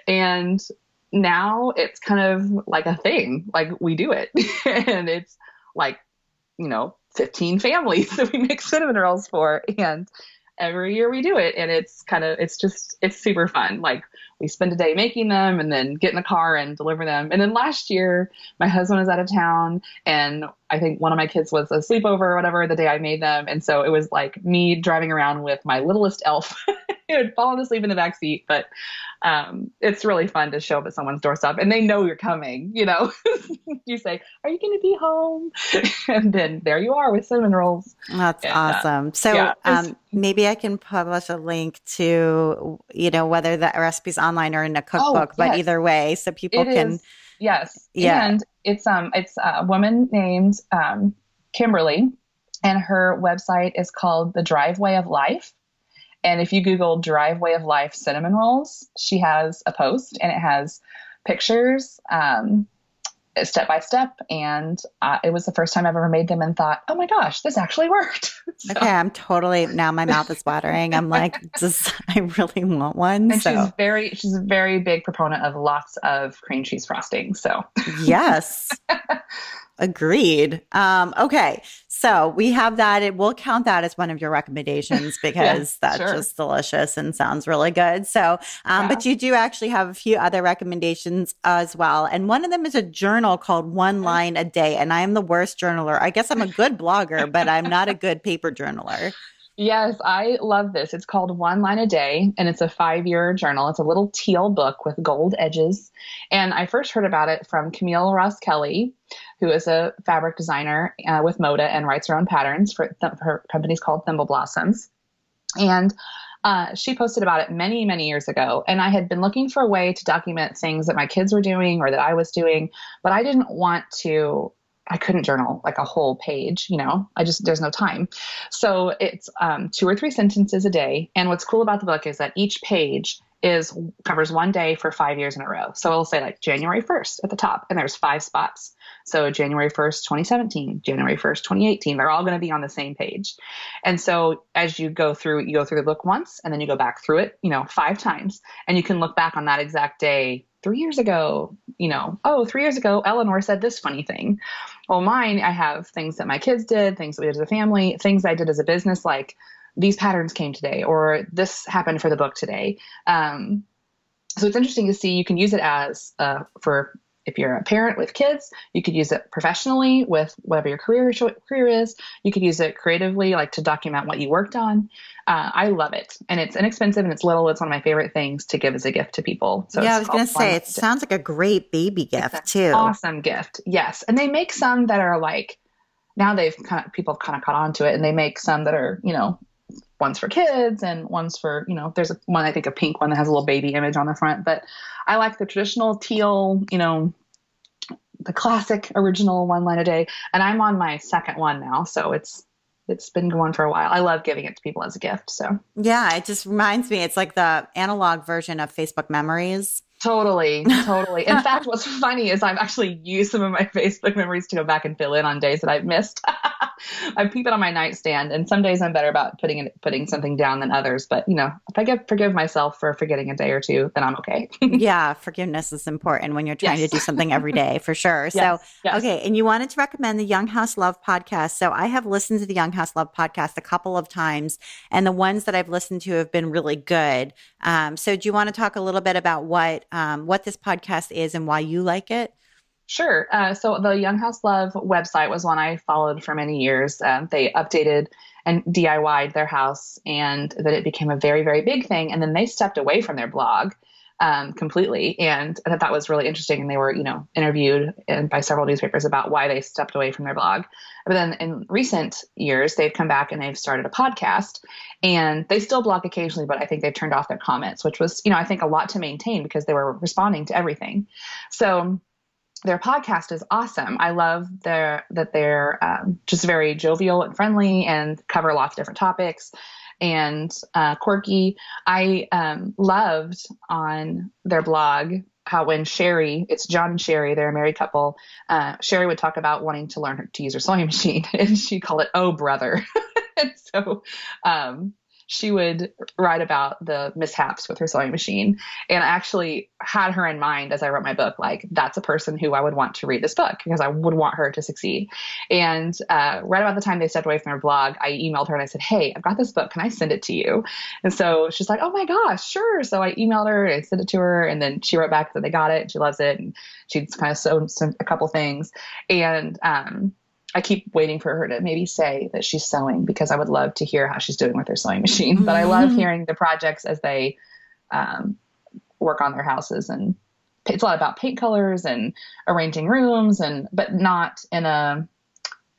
And now it's kind of like a thing. Like we do it. and it's like, you know, 15 families that we make cinnamon rolls for. And every year we do it. And it's kind of, it's just, it's super fun. Like we spend a day making them and then get in the car and deliver them. And then last year, my husband was out of town and I think one of my kids was a sleepover or whatever the day I made them. And so it was like me driving around with my littlest elf who had fallen asleep in the back seat. But um, it's really fun to show up at someone's doorstep and they know you're coming. You know, you say, Are you going to be home? and then there you are with cinnamon rolls. That's and, awesome. Uh, so yeah, um, maybe I can publish a link to, you know, whether the recipe's online or in a cookbook, oh, yes. but either way, so people it can. Is, yes. Yeah. And it's um it's a woman named um, Kimberly, and her website is called The Driveway of Life. And if you Google Driveway of Life cinnamon rolls, she has a post and it has pictures, um, step by step. And uh, it was the first time I've ever made them and thought, oh my gosh, this actually worked. so. Okay, I'm totally now my mouth is watering. I'm like, just I really want one. And so. she's very she's a very big proponent of lots of cream cheese frosting. So yes. Agreed. Um, okay. So we have that. It will count that as one of your recommendations because yeah, that's sure. just delicious and sounds really good. So, um, yeah. but you do actually have a few other recommendations as well. And one of them is a journal called One Line a Day. And I am the worst journaler. I guess I'm a good blogger, but I'm not a good paper journaler. Yes, I love this. It's called One Line a Day, and it's a five year journal. It's a little teal book with gold edges. And I first heard about it from Camille Roskelley, who is a fabric designer uh, with Moda and writes her own patterns for th- her company's called Thimble Blossoms. And uh, she posted about it many, many years ago. And I had been looking for a way to document things that my kids were doing or that I was doing, but I didn't want to I couldn't journal like a whole page, you know, I just, there's no time. So it's um, two or three sentences a day. And what's cool about the book is that each page is covers one day for five years in a row. So it'll say like January 1st at the top, and there's five spots. So January 1st, 2017, January 1st, 2018, they're all going to be on the same page. And so as you go through, you go through the book once, and then you go back through it, you know, five times, and you can look back on that exact day three years ago, you know, oh, three years ago, Eleanor said this funny thing. Well, mine, I have things that my kids did, things that we did as a family, things I did as a business, like these patterns came today, or this happened for the book today. Um, so it's interesting to see you can use it as uh, for if you're a parent with kids, you could use it professionally with whatever your career career is. You could use it creatively, like to document what you worked on. Uh, I love it, and it's inexpensive and it's little. It's one of my favorite things to give as a gift to people. So yeah, I was going to say it sounds like a great baby gift too. Awesome gift, yes. And they make some that are like now they've kind of people have kind of caught on to it, and they make some that are you know ones for kids and ones for you know there's a one i think a pink one that has a little baby image on the front. But i like the traditional teal you know the classic original one line a day. And i'm on my second one now so it's it's been going for a while. I love giving it to people as a gift so. Yeah it just reminds me it's like the analog version of facebook memories Totally, totally. In fact, what's funny is I've actually used some of my Facebook memories to go back and fill in on days that I've missed. I keep it on my nightstand, and some days I'm better about putting it, putting something down than others. But you know, if I get forgive myself for forgetting a day or two, then I'm okay. yeah, forgiveness is important when you're trying yes. to do something every day, for sure. Yes. So, yes. okay, and you wanted to recommend the Young House Love podcast. So I have listened to the Young House Love podcast a couple of times, and the ones that I've listened to have been really good. Um, so, do you want to talk a little bit about what um, what this podcast is and why you like it? Sure. Uh, so the Young House Love website was one I followed for many years. Um, they updated and DIYed their house, and that it became a very, very big thing. And then they stepped away from their blog um, completely, and I thought that was really interesting. And they were, you know, interviewed by several newspapers about why they stepped away from their blog. But then in recent years, they've come back and they've started a podcast, and they still blog occasionally, but I think they've turned off their comments, which was, you know, I think a lot to maintain because they were responding to everything. So their podcast is awesome. I love their that they're um, just very jovial and friendly and cover lots of different topics and uh, quirky. I um, loved on their blog how when Sherry, it's John and Sherry, they're a married couple. Uh, Sherry would talk about wanting to learn to use her sewing machine, and she called it "Oh brother." and so um, she would write about the mishaps with her sewing machine and I actually had her in mind as I wrote my book. Like, that's a person who I would want to read this book because I would want her to succeed. And uh, right about the time they stepped away from her blog, I emailed her and I said, Hey, I've got this book. Can I send it to you? And so she's like, Oh my gosh, sure. So I emailed her and I sent it to her. And then she wrote back that they got it she loves it. And she's kind of sewn some, a couple things. And, um, I keep waiting for her to maybe say that she's sewing because I would love to hear how she's doing with her sewing machine. But I love mm-hmm. hearing the projects as they um, work on their houses, and it's a lot about paint colors and arranging rooms, and but not in a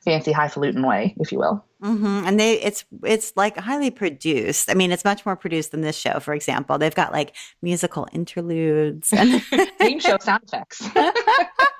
fancy highfalutin way, if you will. Mm-hmm. And they, it's it's like highly produced. I mean, it's much more produced than this show, for example. They've got like musical interludes and game show sound effects.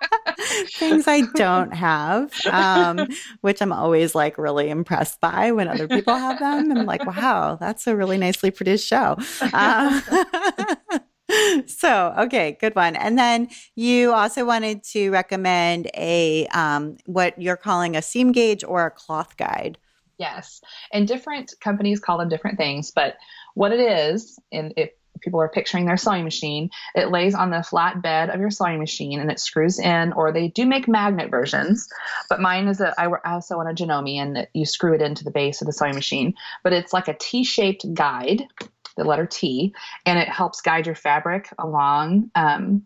things I don't have, um, which I'm always like really impressed by when other people have them. I'm like, wow, that's a really nicely produced show. Uh, so okay good one and then you also wanted to recommend a um, what you're calling a seam gauge or a cloth guide yes and different companies call them different things but what it is and if people are picturing their sewing machine it lays on the flat bed of your sewing machine and it screws in or they do make magnet versions but mine is a i also on a janome and you screw it into the base of the sewing machine but it's like a t-shaped guide the letter T, and it helps guide your fabric along um,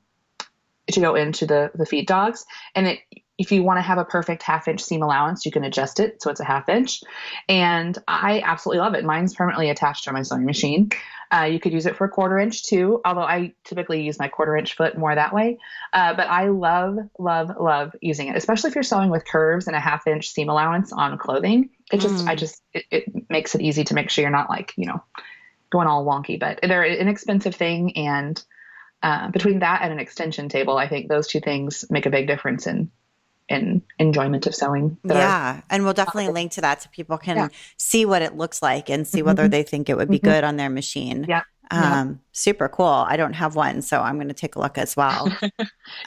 to go into the the feed dogs. And it, if you want to have a perfect half inch seam allowance, you can adjust it so it's a half inch. And I absolutely love it. Mine's permanently attached to my sewing machine. Uh, you could use it for a quarter inch too, although I typically use my quarter inch foot more that way. Uh, but I love, love, love using it, especially if you're sewing with curves and a half inch seam allowance on clothing. It just, mm. I just, it, it makes it easy to make sure you're not like, you know, going all wonky, but they're an inexpensive thing. And uh, between that and an extension table, I think those two things make a big difference in in enjoyment of sewing. Yeah, and we'll definitely link to that so people can yeah. see what it looks like and see whether mm-hmm. they think it would be mm-hmm. good on their machine. Yeah. Um, yeah. super cool. I don't have one, so I'm going to take a look as well. if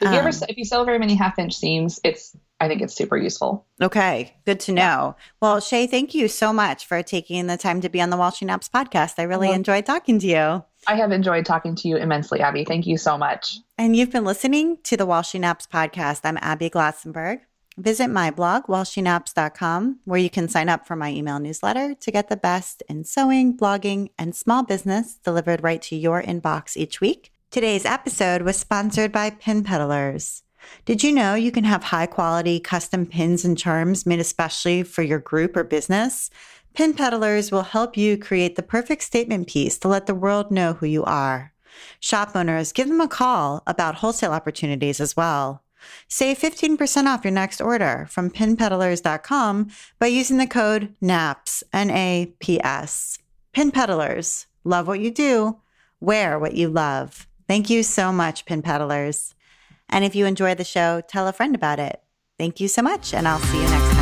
you um, ever, if you sew very many half inch seams, it's I think it's super useful. Okay, good to know. Yeah. Well, Shea, thank you so much for taking the time to be on the While She Naps podcast. I really well, enjoyed talking to you. I have enjoyed talking to you immensely, Abby. Thank you so much. And you've been listening to the While She Naps podcast. I'm Abby Glassenberg. Visit my blog, whileshenaps.com, where you can sign up for my email newsletter to get the best in sewing, blogging, and small business delivered right to your inbox each week. Today's episode was sponsored by Pin Peddlers. Did you know you can have high quality custom pins and charms made especially for your group or business? Pin Peddlers will help you create the perfect statement piece to let the world know who you are. Shop owners, give them a call about wholesale opportunities as well. Save 15% off your next order from pinpeddlers.com by using the code NAPS, N A P S. Pin Peddlers, love what you do, wear what you love. Thank you so much, Pin Peddlers. And if you enjoy the show, tell a friend about it. Thank you so much, and I'll see you next time.